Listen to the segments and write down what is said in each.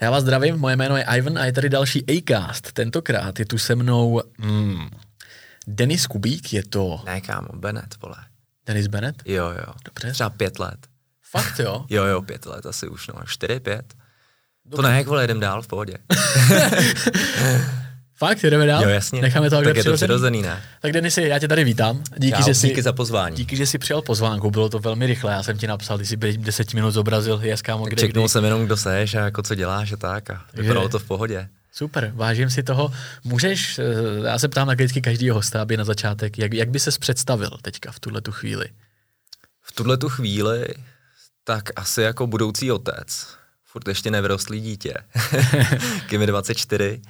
Já vás zdravím, moje jméno je Ivan a je tady další Acast. Tentokrát je tu se mnou mm, Denis Kubík, je to... Ne, kámo, Bennett, vole. Denis Bennett? Jo, jo. Dobře. Třeba pět let. Fakt jo? Jo, jo, pět let asi už, no. Čtyři, pět. Dobře. To ne, jak vole, jdem dál v pohodě. Fakt, jdeme dál? Jo, jasně. Necháme to tak je to přirozený, ne? Tak Denisi, já tě tady vítám. Díky, Čau, že jsi, díky za pozvání. Díky, že jsi přijal pozvánku, bylo to velmi rychle. Já jsem ti napsal, ty jsi během 10 minut zobrazil, je kámo, kde, Čeknul kdy. jsem jenom, kdo seš a jako co děláš a tak a vypadalo to v pohodě. Super, vážím si toho. Můžeš, eh, já se ptám na vždycky každého hosta, aby na začátek, jak, jak by ses představil teďka v tuhle tu chvíli? V tuhle tu chvíli tak asi jako budoucí otec. Furt ještě nevyrostlý dítě. Kimi 24.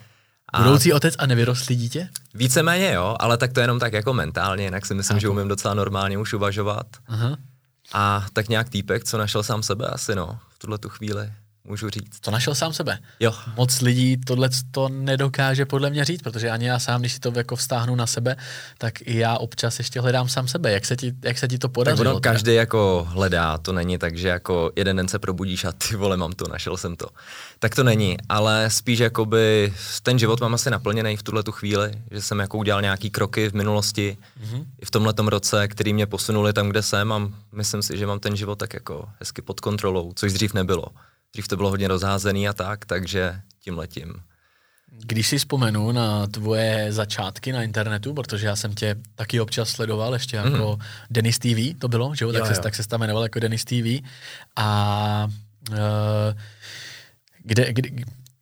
A Budoucí otec a nevyrostlý dítě? Víceméně jo, ale tak to jenom tak jako mentálně, jinak si myslím, a že umím docela normálně už uvažovat. Aha. A tak nějak týpek, co našel sám sebe asi no, v tuhle tu chvíli můžu říct. To našel sám sebe. Jo. Moc lidí tohle to nedokáže podle mě říct, protože ani já sám, když si to jako vztáhnu na sebe, tak i já občas ještě hledám sám sebe. Jak se ti, jak se ti to podařilo? Tak ono každý jako hledá, to není tak, že jako jeden den se probudíš a ty vole, mám to, našel jsem to. Tak to není, ale spíš jakoby ten život mám asi naplněný v tuhle tu chvíli, že jsem jako udělal nějaký kroky v minulosti, mm-hmm. i v tomhle roce, který mě posunuli tam, kde jsem a myslím si, že mám ten život tak jako hezky pod kontrolou, což dřív nebylo. Dřív to bylo hodně rozházený a tak, takže tím letím. Když si vzpomenu na tvoje začátky na internetu, protože já jsem tě taky občas sledoval, ještě jako mm. Denis TV to bylo, že jo? Tak, jo, se, jo. tak se tam jmenoval jako Denis TV. A uh, kde, kde,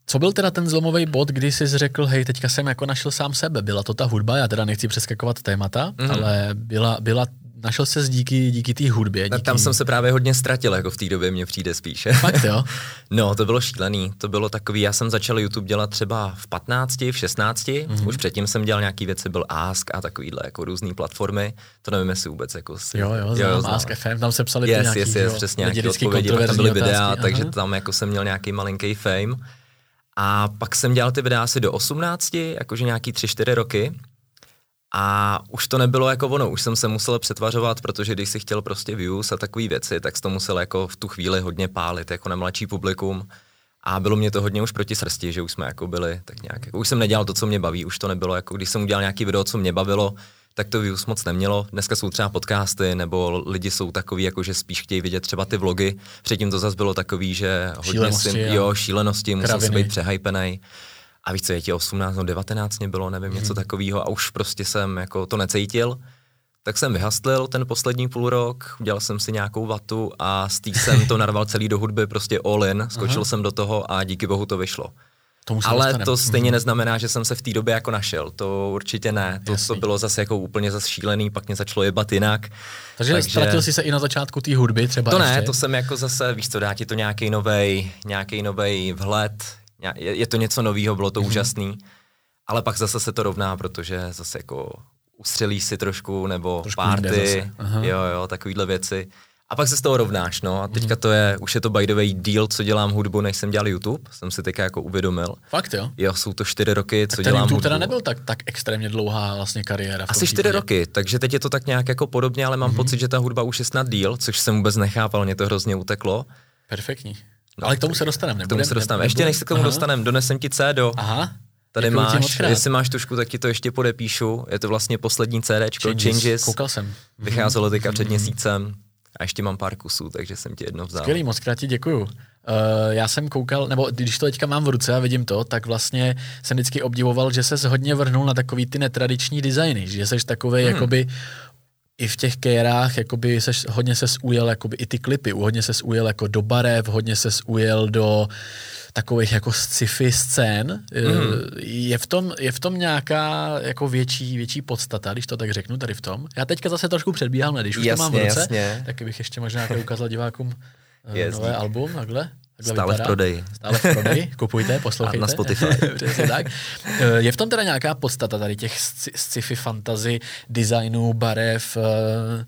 co byl teda ten zlomový bod, kdy jsi řekl, hej, teďka jsem jako našel sám sebe, byla to ta hudba, já teda nechci přeskakovat témata, mm. ale byla, byla našel se díky, díky té hudbě. Díky... Tam jsem se právě hodně ztratil, jako v té době mě přijde spíše. Fakt jo? no, to bylo šílený. To bylo takový, já jsem začal YouTube dělat třeba v 15, v 16, mm-hmm. už předtím jsem dělal nějaký věci, byl Ask a takovýhle jako různé platformy. To nevím, jestli vůbec jako si... Jo, jo, znám, jo, znám. Ask FM, tam se psali yes, nějaký, yes, yes, přesně nějaký odpovědi, tam byly videa, otázky. takže tam jako jsem měl nějaký malinký fame. A pak jsem dělal ty videa asi do 18, jakože nějaký 3-4 roky. A už to nebylo jako ono, už jsem se musel přetvařovat, protože když si chtěl prostě views a takové věci, tak to musel jako v tu chvíli hodně pálit, jako na mladší publikum. A bylo mě to hodně už proti srsti, že už jsme jako byli tak nějak, jako už jsem nedělal to, co mě baví, už to nebylo jako, když jsem udělal nějaký video, co mě bavilo, tak to views moc nemělo. Dneska jsou třeba podcasty, nebo lidi jsou takový, jako že spíš chtějí vidět třeba ty vlogy. Předtím to zase bylo takový, že hodně šílenosti, si, jo, šílenosti, musel si být přehypenej a víš co, je ti 18 nebo 19 mě bylo, nevím, hmm. něco takového a už prostě jsem jako to necítil. Tak jsem vyhastlil ten poslední půl rok, udělal jsem si nějakou vatu a z tý jsem to narval celý do hudby, prostě all in, skočil Aha. jsem do toho a díky bohu to vyšlo. Tomu Ale dostane. to stejně mm-hmm. neznamená, že jsem se v té době jako našel. To určitě ne. To, to bylo zase jako úplně zase šílený, pak mě začalo jebat jinak. Takže, Takže ztratil jsi se i na začátku té hudby třeba To ještě? ne, to jsem jako zase, víš co, dá ti to nějaký novej, nějaký novej vhled, je, je to něco nového, bylo to mm-hmm. úžasný, ale pak zase se to rovná, protože zase jako ustřelí si trošku, nebo trošku party, jo, jo, takovýhle věci. A pak se z toho rovnáš, no. A teďka mhm. to je, už je to by the way deal, co dělám hudbu, než jsem dělal YouTube. Jsem si teďka jako uvědomil. Fakt jo? Jo, jsou to čtyři roky, tak co dělám YouTube hudbu. teda nebyl tak, tak extrémně dlouhá vlastně kariéra. Asi čtyři roky, takže teď je to tak nějak jako podobně, ale mám mm-hmm. pocit, že ta hudba už je snad díl, což jsem vůbec nechápal, mě to hrozně uteklo. Perfektní. No, ale k tomu se dostaneme. K tomu se dostaneme. Ještě než se k tomu dostaneme, donesem ti CD. Aha. Tady máš, jestli máš tušku, tak ti to ještě podepíšu. Je to vlastně poslední CD, Changes. Changes. Koukal jsem. Vycházelo teďka před mhm. měsícem. A ještě mám pár kusů, takže jsem ti jedno vzal. Skvělý, moc krát ti děkuju. Uh, já jsem koukal, nebo když to teďka mám v ruce a vidím to, tak vlastně jsem vždycky obdivoval, že se hodně vrhnul na takový ty netradiční designy, že jsi takový hmm. jakoby i v těch kérách jakoby seš, hodně ses ujel jakoby i ty klipy, hodně ses ujel jako do barev, hodně ses ujel do takových jako sci-fi scén. Mm. Je, v tom, je v tom nějaká jako větší, větší podstata, když to tak řeknu tady v tom. Já teďka zase trošku předbíhám, ne, když už jasně, to mám v ruce, jasně. tak bych ještě možná ukázal divákům eh, nové album, takhle. Stále vypadá. v prodeji. Stále v prodeji, kupujte, poslouchejte. A na Spotify. Přesně tak. Eh, je v tom teda nějaká podstata tady těch sci-fi fantasy, designu, barev, eh,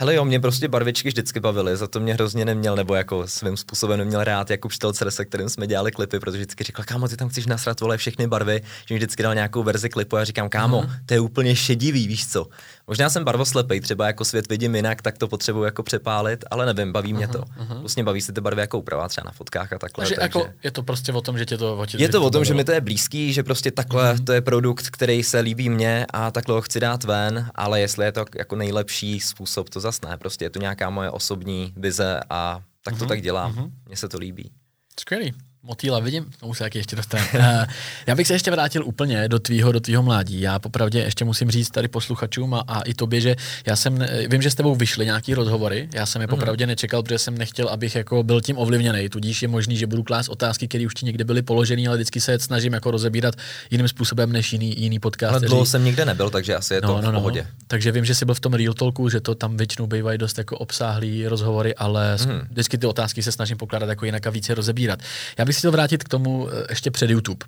Hele jo, mě prostě barvičky vždycky bavily, za to mě hrozně neměl, nebo jako svým způsobem neměl rád Jakub Štelcer, se kterým jsme dělali klipy, protože vždycky říkal, kámo, ty tam chceš nasrat vole všechny barvy, že mi vždycky dal nějakou verzi klipu a já říkám, kámo, uh-huh. to je úplně šedivý, víš co. Možná jsem barvoslepej, třeba jako svět vidím jinak, tak to potřebuji jako přepálit, ale nevím, baví mě to. Uh-huh. Vlastně baví se ty barvy jako uprava třeba na fotkách a takhle. Takže, takže... Jako je to prostě o tom, že tě to o tě, Je to o tom, že mi to je blízký, že prostě takhle uh-huh. to je produkt, který se líbí mně a takhle ho chci dát ven, ale jestli je to jako nejlepší způsob, to zas ne. Prostě je to nějaká moje osobní vize a tak to uh-huh. tak dělám. Uh-huh. Mně se to líbí. Skvělý. Motýla vidím, tomu se taky ještě dostane. Eh, já bych se ještě vrátil úplně do tvýho, do tvýho mládí. Já popravdě ještě musím říct tady posluchačům a, a i tobě, že já jsem, vím, že s tebou vyšly nějaký rozhovory, já jsem je mm. popravdě nečekal, protože jsem nechtěl, abych jako byl tím ovlivněný. Tudíž je možný, že budu klást otázky, které už ti někde byly položeny, ale vždycky se snažím jako rozebírat jiným způsobem než jiný, jiný podcast. Ale dlouho jsem nikde nebyl, takže asi je no, to no, v no. pohodě. No. Takže vím, že jsi byl v tom Real Talku, že to tam většinou bývají dost jako obsáhlý rozhovory, ale mm. vždycky ty otázky se snažím pokládat jako jinak a více rozebírat. Já bych si chtěl vrátit k tomu, eh, ještě před YouTube.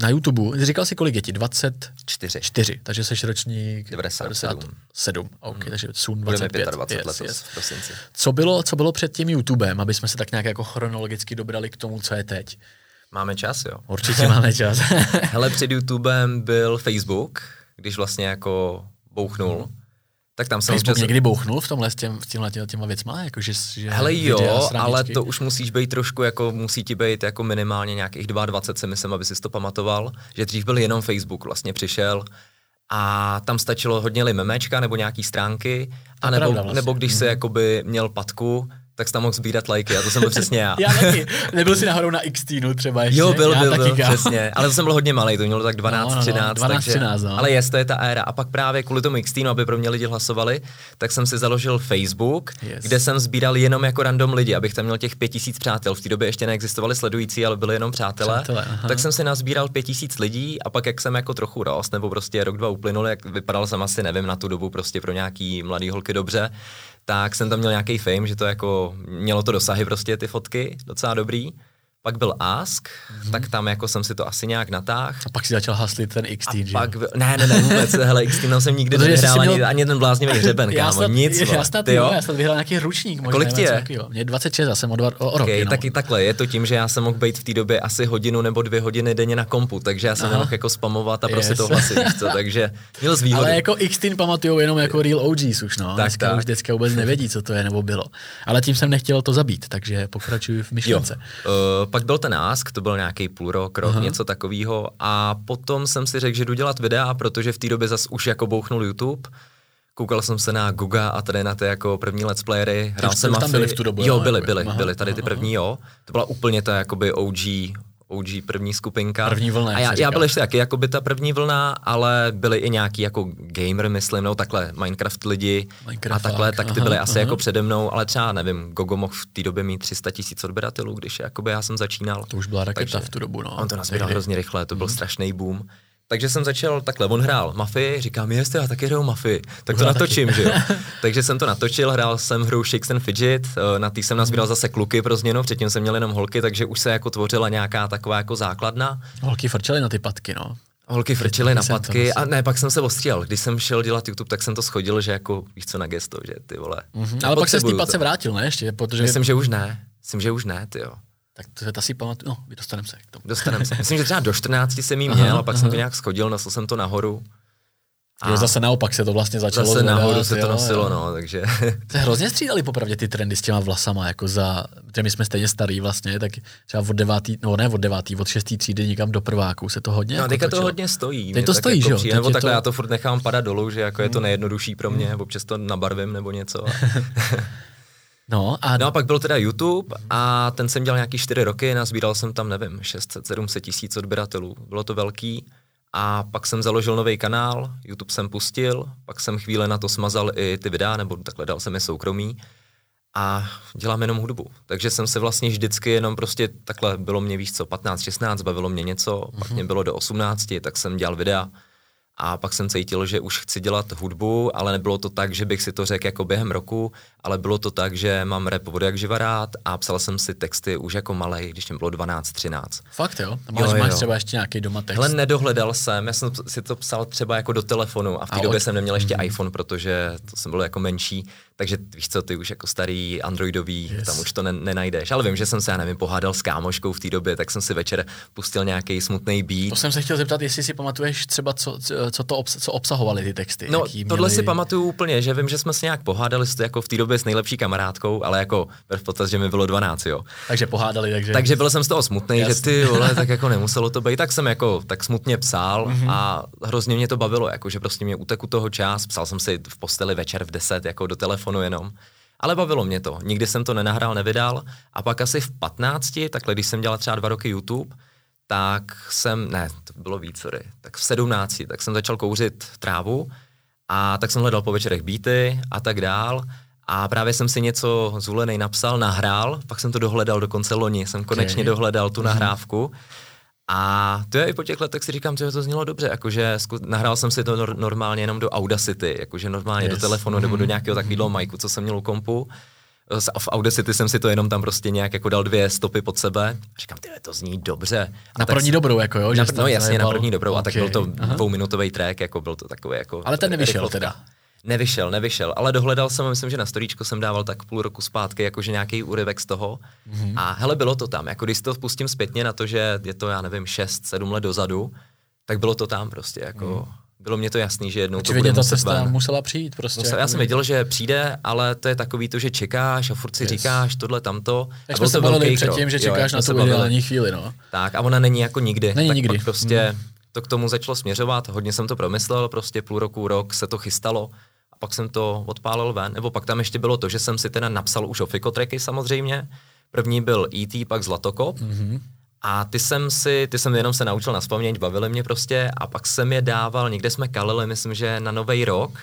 Na YouTube, říkal jsi kolik je ti? 24? 4, takže jsi ročník 97. 7, OK, hmm. takže sun 25. 25 yes, letos, yes. prosinci. Co bylo, co bylo před tím YouTubem, aby jsme se tak nějak jako chronologicky dobrali k tomu, co je teď? Máme čas, jo. Určitě máme čas. Hele, před YouTubem byl Facebook, když vlastně jako bouchnul. Hmm tak tam jsem občas... někdy bouchnul v tomhle s, těm, těmhle, těma věcma? Jako, že, že Hele jo, ale to už musíš být trošku, jako musí ti být jako minimálně nějakých 22, si myslím, aby si to pamatoval, že dřív byl jenom Facebook, vlastně přišel a tam stačilo hodně memečka nebo nějaký stránky, a nebo, vlastně. nebo když se mm. jakoby měl patku, tak jsi tam mohl sbírat lajky a to jsem byl přesně já. já taky. Nebyl jsi nahoru na x třeba ještě? Jo, byl, já byl, byl přesně. Ale to jsem byl hodně malý, to mělo tak 12, no, no, 13. No, 12, takže, 13 no. Ale jest, to je ta éra. A pak právě kvůli tomu x aby pro mě lidi hlasovali, tak jsem si založil Facebook, yes. kde jsem sbíral jenom jako random lidi, abych tam měl těch 5000 přátel. V té době ještě neexistovali sledující, ale byli jenom přátelé. přátelé tak jsem si nazbíral 5000 lidí a pak jak jsem jako trochu rost, nebo prostě rok, dva uplynul, jak vypadal jsem asi, nevím, na tu dobu prostě pro nějaký mladý holky dobře, tak jsem tam měl nějaký fame, že to jako mělo to dosahy prostě ty fotky, docela dobrý. Pak byl Ask, mm-hmm. tak tam jako jsem si to asi nějak natáhl. A pak si začal haslit ten x že? Pak, ne, ne, ne, vůbec, hele, x tam jsem nikdy nehrál ani, měl... ani ten bláznivý hřeben, já kámo, snad, nic. Já snad, jo, já snad vyhrál nějaký ručník. Možná, Kolik ti je? Mě 26, já jsem o, dva, o, o rok okay, taky takhle, je to tím, že já jsem mohl být v té době asi hodinu nebo dvě hodiny denně na kompu, takže já jsem nemohl jako spamovat a prostě yes. to hlasit, co, takže měl z výhody. Ale jako x pamatujou jenom jako real OGs už, no. Tak, dneska tak. už dneska vůbec nevědí, co to je nebo bylo. Ale tím jsem nechtěl to zabít, takže pokračuji v myšlence. Pak byl ten Ask, to byl nějaký půl rok, rok, Aha. něco takového. A potom jsem si řekl, že jdu dělat videa, protože v té době zas už jako bouchnul YouTube. Koukal jsem se na Guga a tady na ty jako první let's playery. Hrál jsem tam byli v tu dobu. Jo, byli, byli, aha, byli tady ty první, jo. To byla úplně ta jakoby OG, OG první skupinka. První vlna. A já, já byl ještě taky jako by ta první vlna, ale byli i nějaký jako gamer, myslím, no takhle Minecraft lidi Minecraft a takhle, tak ty byly aha, asi aha. jako přede mnou, ale třeba nevím, Gogo mohl v té době mít 300 tisíc odběratelů, když jakoby já jsem začínal. To už byla raketa Takže v tu dobu, no. On to nazbíral hrozně rychle, to byl mm. strašný boom. Takže jsem začal takhle, on hrál Mafii, říkám, jestli já taky hraju Mafii, tak to natočím, že jo. Takže jsem to natočil, hrál jsem hru Shakes and Fidget, eh, na tý jsem nazbíral zase kluky pro změnu, předtím jsem měl jenom holky, takže už se jako tvořila nějaká taková jako základna. Holky frčely na ty patky, no. Holky frčely na patky a ne, pak jsem se ostříhal. Když jsem šel dělat YouTube, tak jsem to schodil, že jako víš co na gesto, že ty vole. Mm-hmm. Ale pak se z té patce vrátil, ne ještě? Protože... Myslím, že už ne. Myslím, že už ne, ty jo. Tak to, to si pamatuju, no, dostaneme se k tomu. Dostaneme se. Myslím, že třeba do 14 jsem jí měl aha, a pak aha. jsem to nějak schodil, nosil jsem to nahoru. A jo, zase naopak se to vlastně začalo Zase zvedat, nahoru se to nosilo, jo. no, takže... Se hrozně střídali popravdě ty trendy s těma vlasama, jako za, že my jsme stejně starý vlastně, tak třeba od devátý, no ne od devátý, od šestý třídy někam do prváku se to hodně No, jako teďka to hodně stojí. Teď to stojí, jako že jo? Nebo takhle to... já to furt nechám padat dolů, že jako je to hmm. nejjednodušší pro mě, hmm. občas to nabarvím nebo něco. No a... no a pak byl teda YouTube a ten jsem dělal nějaký čtyři roky, nazbíral jsem tam, nevím, 600-700 tisíc odběratelů. Bylo to velký. A pak jsem založil nový kanál, YouTube jsem pustil, pak jsem chvíli na to smazal i ty videa, nebo takhle dal jsem je soukromí a dělám jenom hudbu. Takže jsem se vlastně vždycky jenom prostě takhle bylo mě víc co 15, 16, bavilo mě něco, mm-hmm. pak mě bylo do 18, tak jsem dělal videa a pak jsem cítil, že už chci dělat hudbu, ale nebylo to tak, že bych si to řekl jako během roku, ale bylo to tak, že mám rap od jak živa rád a psal jsem si texty už jako malej, když mě bylo 12-13. Fakt jo? A máš, jo, jo. máš třeba ještě nějaký doma text? Ale nedohledal jsem, já jsem si to psal třeba jako do telefonu a v té době jsem neměl ještě mm. iPhone, protože to jsem byl jako menší, takže víš co, ty už jako starý androidový, yes. tam už to ne, nenajdeš. Ale vím, že jsem se, já nevím, pohádal s kámoškou v té době, tak jsem si večer pustil nějaký smutný beat. To jsem se chtěl zeptat, jestli si pamatuješ třeba, co, co to obs- co obsahovaly ty texty. No, tohle měli... si pamatuju úplně, že vím, že jsme se nějak pohádali jako v té době s nejlepší kamarádkou, ale jako v potaz, že mi bylo 12, jo. Takže pohádali, takže... Takže byl jsem z toho smutný, že ty vole, tak jako nemuselo to být, tak jsem jako tak smutně psal mm-hmm. a hrozně mě to bavilo, jako že prostě mě uteku toho čas, psal jsem si v posteli večer v 10 jako do telefonu jenom. Ale bavilo mě to. Nikdy jsem to nenahrál, nevydal. A pak asi v 15, takhle když jsem dělal třeba dva roky YouTube, tak jsem, ne, to bylo víc, sorry, tak v 17, tak jsem začal kouřit trávu a tak jsem hledal po večerech beaty a tak dál. A právě jsem si něco zvolený napsal, nahrál, pak jsem to dohledal do konce loni, jsem konečně okay. dohledal tu mhm. nahrávku. A to je i po těch letech si říkám, že to znělo dobře, jakože nahrál jsem si to nor- normálně jenom do Audacity, jakože normálně yes. do telefonu nebo do mhm. nějakého takového majku, co jsem měl u kompu. V Audacity jsem si to jenom tam prostě nějak jako dal dvě stopy pod sebe. Říkám, ty to zní dobře. A na první dobrou, jako jo? Na, no jasně, na první dobrou. Okay. A tak byl to dvouminutový track, jako byl to takový jako... Ale ten nevyšel rychlovka. teda. Nevyšel, nevyšel, ale dohledal jsem, myslím, že na storíčko jsem dával tak půl roku zpátky, jakože nějaký úryvek z toho. Mm-hmm. A hele, bylo to tam. Jako když to pustím zpětně na to, že je to, já nevím, 6-7 let dozadu, tak bylo to tam prostě, jako... Mm. Bylo mě to jasný, že jednou Očividně to bude ta cesta ven. musela přijít prostě. Musel, já jako jsem věděl, že přijde, ale to je takový to, že čekáš a furt si yes. říkáš tohle tamto. Jak jsme se bavili předtím, že čekáš jo, na tu ideální chvíli, no. Tak a ona není jako nikdy. Není tak nikdy. Pak prostě mm. to k tomu začalo směřovat, hodně jsem to promyslel, prostě půl roku, rok se to chystalo a pak jsem to odpálil ven, nebo pak tam ještě bylo to, že jsem si teda napsal už ofikotracky samozřejmě. První byl E.T., pak Zlatokop. Mm-hmm. A ty jsem si, ty jsem jenom se naučil na vzpomnění, bavili mě prostě a pak jsem je dával, někde jsme kalili, myslím, že na Nový rok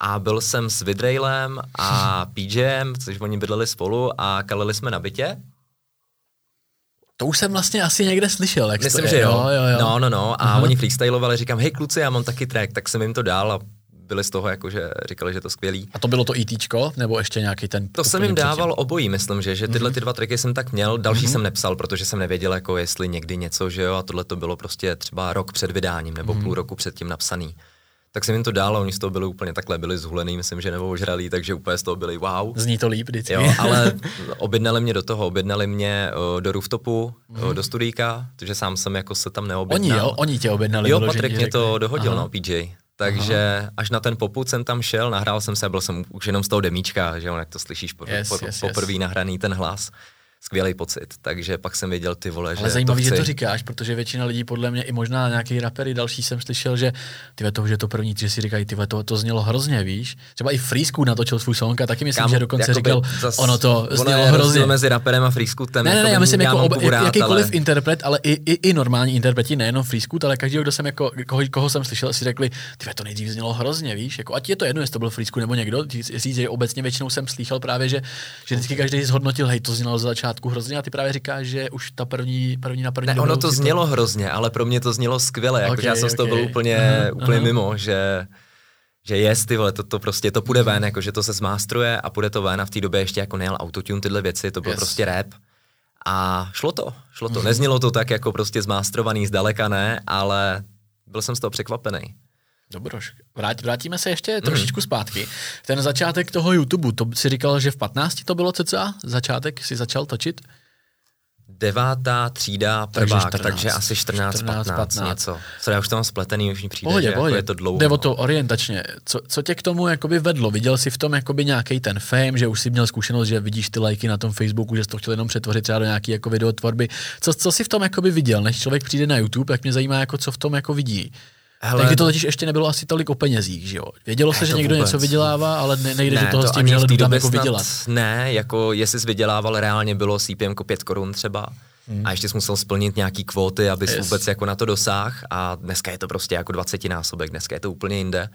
a byl jsem s Vidrailem a PJem, což oni bydleli spolu a kalili jsme na bytě. To už jsem vlastně asi někde slyšel, jak Myslím, to je. že jo. jo, jo, jo. No, no, no. A uh-huh. oni freestylovali, říkám, hej kluci, já mám taky track, tak jsem jim to dal a byli z toho, jako, že říkali, že to skvělý. A to bylo to ITčko, nebo ještě nějaký ten? To jsem jim dával předtím? obojí, myslím, že, že tyhle mm-hmm. ty dva tracky jsem tak měl, další mm-hmm. jsem nepsal, protože jsem nevěděl, jako jestli někdy něco, že jo, a tohle to bylo prostě třeba rok před vydáním, nebo mm-hmm. půl roku předtím napsaný. Tak jsem jim to dal a oni z toho byli úplně takhle, byli zhulený, myslím, že nebo ožralí, takže úplně z toho byli wow. Zní to líp vždycky. Jo, ale objednali mě do toho, objednali mě uh, do rooftopu, mm. uh, do studijka, protože sám jsem jako se tam neobjednal. Oni jo, oni tě objednali. Jo, Patrik mě to dohodil, Aha. no, PJ. Takže Aha. až na ten poput jsem tam šel, nahrál jsem se, byl jsem už jenom z toho demíčka, že on, jak to slyšíš po, yes, po, yes, poprvé yes. nahraný ten hlas skvělý pocit. Takže pak jsem věděl ty vole, Ale že zajímavý, to chci. že to říkáš, protože většina lidí podle mě i možná nějaký rapery další jsem slyšel, že ty to, že to první, že si říkají, ty to, to znělo hrozně, víš. Třeba i Freesku natočil svůj song a taky myslím, Kámo, že dokonce říkal, zas, ono to znělo ono hrozně. mezi raperem a Freesku, ten ne, ne, ne, já myslím jako ob, rád, jakýkoliv ale... interpret, ale i, i, i, normální interpreti, nejenom Freesku, ale každý, kdo jsem jako, koho, koho jsem slyšel, si řekli, ty to nejdřív znělo hrozně, víš, jako ať je to jedno, jestli to byl Freesku nebo někdo, říct, že obecně většinou jsem slyšel právě, že, že vždycky každý zhodnotil, hej, to znělo z začátku hrozně a ty právě říká, že už ta první, první na první ne, ono to znělo to... hrozně, ale pro mě to znělo skvěle, okay, já jsem okay. z toho byl úplně, uh-huh, úplně uh-huh. mimo, že že jest, ty vole, to, to prostě, to půjde ven, jako že to se zmástruje a půjde to ven a v té době ještě jako nejel autotune tyhle věci, to byl yes. prostě rap. A šlo to, šlo to. Mm-hmm. Neznělo to tak jako prostě zmástrovaný zdaleka ne, ale byl jsem z toho překvapený. Dobroš. Vrát, vrátíme se ještě mm. trošičku zpátky. Ten začátek toho YouTube, to si říkal, že v 15 to bylo cca? Začátek si začal točit? devátá třída, prvák, takže, 14, takže asi 14, 14 15, 15, něco. Co já už tam spletený, už mi přijde, pohodě, že pohodě. Jako je to dlouho. Jde o to orientačně. Co, co tě k tomu jakoby vedlo? Viděl jsi v tom jakoby nějaký ten fame, že už jsi měl zkušenost, že vidíš ty lajky na tom Facebooku, že jsi to chtěl jenom přetvořit třeba do nějaký jako videotvorby. Co, co jsi v tom jakoby viděl, než člověk přijde na YouTube, jak mě zajímá, jako co v tom jako vidí. Hele, Tehdy to totiž ještě nebylo asi tolik o penězích, že jo? Vědělo se, že někdo vůbec. něco vydělává, ale ne, nejde ne, do toho to s tím, že ale tam jako vydělat. Ne, jako jestli jsi vydělával, reálně bylo CPM jako 5 korun třeba. Hmm. A ještě jsi musel splnit nějaký kvóty, abys yes. vůbec jako na to dosáh. A dneska je to prostě jako 20 násobek, dneska je to úplně jinde.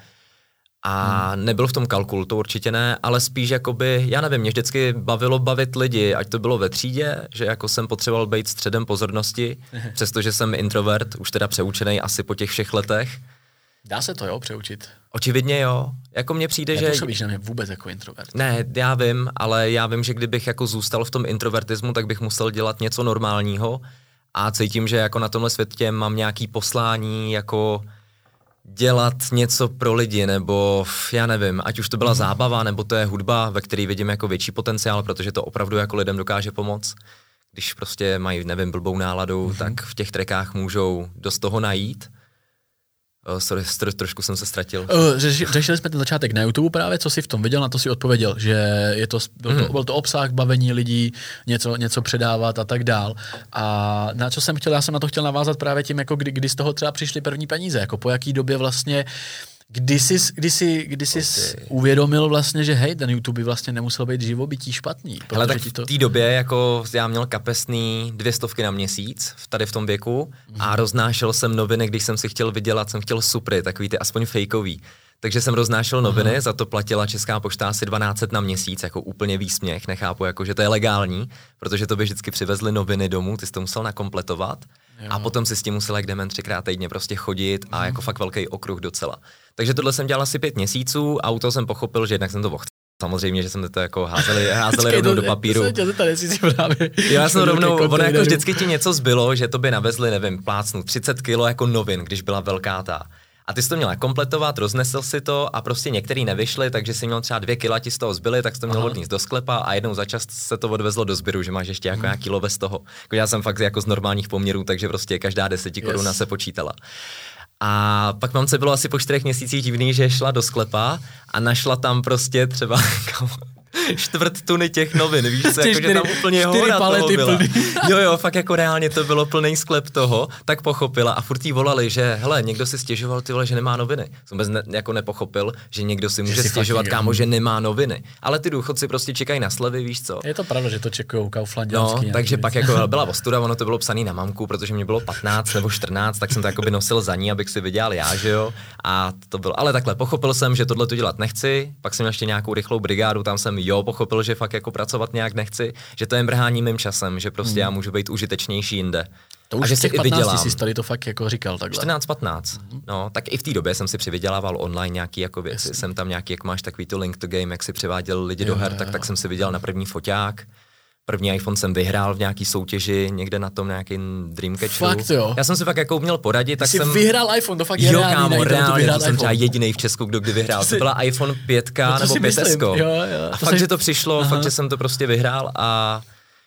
A hmm. nebyl v tom kalkul, to určitě ne, ale spíš jakoby, já nevím, mě vždycky bavilo bavit lidi, ať to bylo ve třídě, že jako jsem potřeboval být středem pozornosti, přestože jsem introvert, už teda přeučený asi po těch všech letech. Dá se to, jo, přeučit? Očividně jo. Jako mně přijde, že... Nepůsobíš na mě vůbec jako introvert. Ne, já vím, ale já vím, že kdybych jako zůstal v tom introvertismu, tak bych musel dělat něco normálního a cítím, že jako na tomhle světě mám nějaký poslání, jako dělat něco pro lidi, nebo já nevím, ať už to byla mm. zábava, nebo to je hudba, ve které vidím jako větší potenciál, protože to opravdu jako lidem dokáže pomoct. Když prostě mají, nevím, blbou náladu, mm. tak v těch trekách můžou dost toho najít Uh, sorry, stro, trošku jsem se ztratil. Uh, řešili jsme ten začátek na YouTube právě, co jsi v tom viděl, na to si odpověděl, že je to, byl, to, hmm. byl to obsah, bavení lidí, něco, něco předávat a tak dál. A na co jsem chtěl, já jsem na to chtěl navázat právě tím, jako kdy, kdy z toho třeba přišly první peníze, jako po jaký době vlastně Kdy jsi, kdy jsi, kdy jsi okay. uvědomil vlastně, že hej, ten YouTube by vlastně nemusel být živobytí špatný. Ale tak to... v té době jako já měl kapesný dvě stovky na měsíc, tady v tom věku, mm-hmm. a roznášel jsem noviny, když jsem si chtěl vydělat, jsem chtěl supry, takový ty aspoň fejkový. Takže jsem roznášel noviny, uh-huh. za to platila Česká pošta asi 12 na měsíc, jako úplně výsměch, nechápu, jako, že to je legální, protože to by vždycky přivezli noviny domů, ty jsi to musel nakompletovat jo. a potom si s tím musel jak demen třikrát týdně prostě chodit a uh-huh. jako fakt velký okruh docela. Takže tohle jsem dělal asi pět měsíců a u toho jsem pochopil, že jednak jsem to vochtěl. Samozřejmě, že jsme to jako házeli, házeli rovnou do papíru. právě. Jo, já jsem rovnou, ono jako vždycky ti něco zbylo, že to by navezli, nevím, plácnu 30 kilo jako novin, když byla velká ta. A ty jsi to měl kompletovat, roznesl si to a prostě některý nevyšly, takže si měl třeba dvě kila ti z toho zbyly, tak jsi to měl Aha. odníst do sklepa a jednou za čas se to odvezlo do sběru, že máš ještě jako hmm. nějaký love z toho. Jako já jsem fakt jako z normálních poměrů, takže prostě každá deseti koruna yes. se počítala. A pak mamce bylo asi po čtyřech měsících divný, že šla do sklepa a našla tam prostě třeba čtvrt tuny těch novin, víš co, jako, že tam úplně hora toho byla. Plný. Jo, jo, fakt jako reálně to bylo plný sklep toho, tak pochopila a furt jí volali, že hele, někdo si stěžoval ty vole, že nemá noviny. Jsem vůbec ne, jako nepochopil, že někdo si může stěžovat, kámo, že nemá noviny. Ale ty důchodci prostě čekají na slevy, víš co. Je to pravda, že to čekují No, takže pak jako byla ostuda, ono to bylo psaný na mamku, protože mě bylo 15 nebo 14, tak jsem to jako by nosil za ní, abych si vydělal já, že jo. A to bylo, ale takhle, pochopil jsem, že tohle to dělat nechci, pak jsem ještě nějakou rychlou brigádu, tam jsem jo, pochopil, že fakt jako pracovat nějak nechci, že to je mrhání mým časem, že prostě hmm. já můžu být užitečnější jinde. To už a že těch 15 jsi tady to fakt jako říkal takhle. 14-15, mm-hmm. no, tak i v té době jsem si přivydělával online nějaký jako věci, Jasný. jsem tam nějaký, jak máš takový to link to game, jak si přiváděl lidi jo, do her, jo, tak, jo. tak jsem si viděl na první foťák. První iPhone jsem vyhrál v nějaký soutěži někde na tom nějakým Dreamcatcheru. Fakt jo. Já jsem si fakt jako uměl poradit, tak jsi jsem... vyhrál iPhone, to fakt je Jo, kámo, reálně, to jsem třeba jediný v Česku, kdo kdy vyhrál. To byla iPhone 5 no, nebo 5 jo, jo. A to fakt, jsi... že to přišlo, Aha. fakt, že jsem to prostě vyhrál a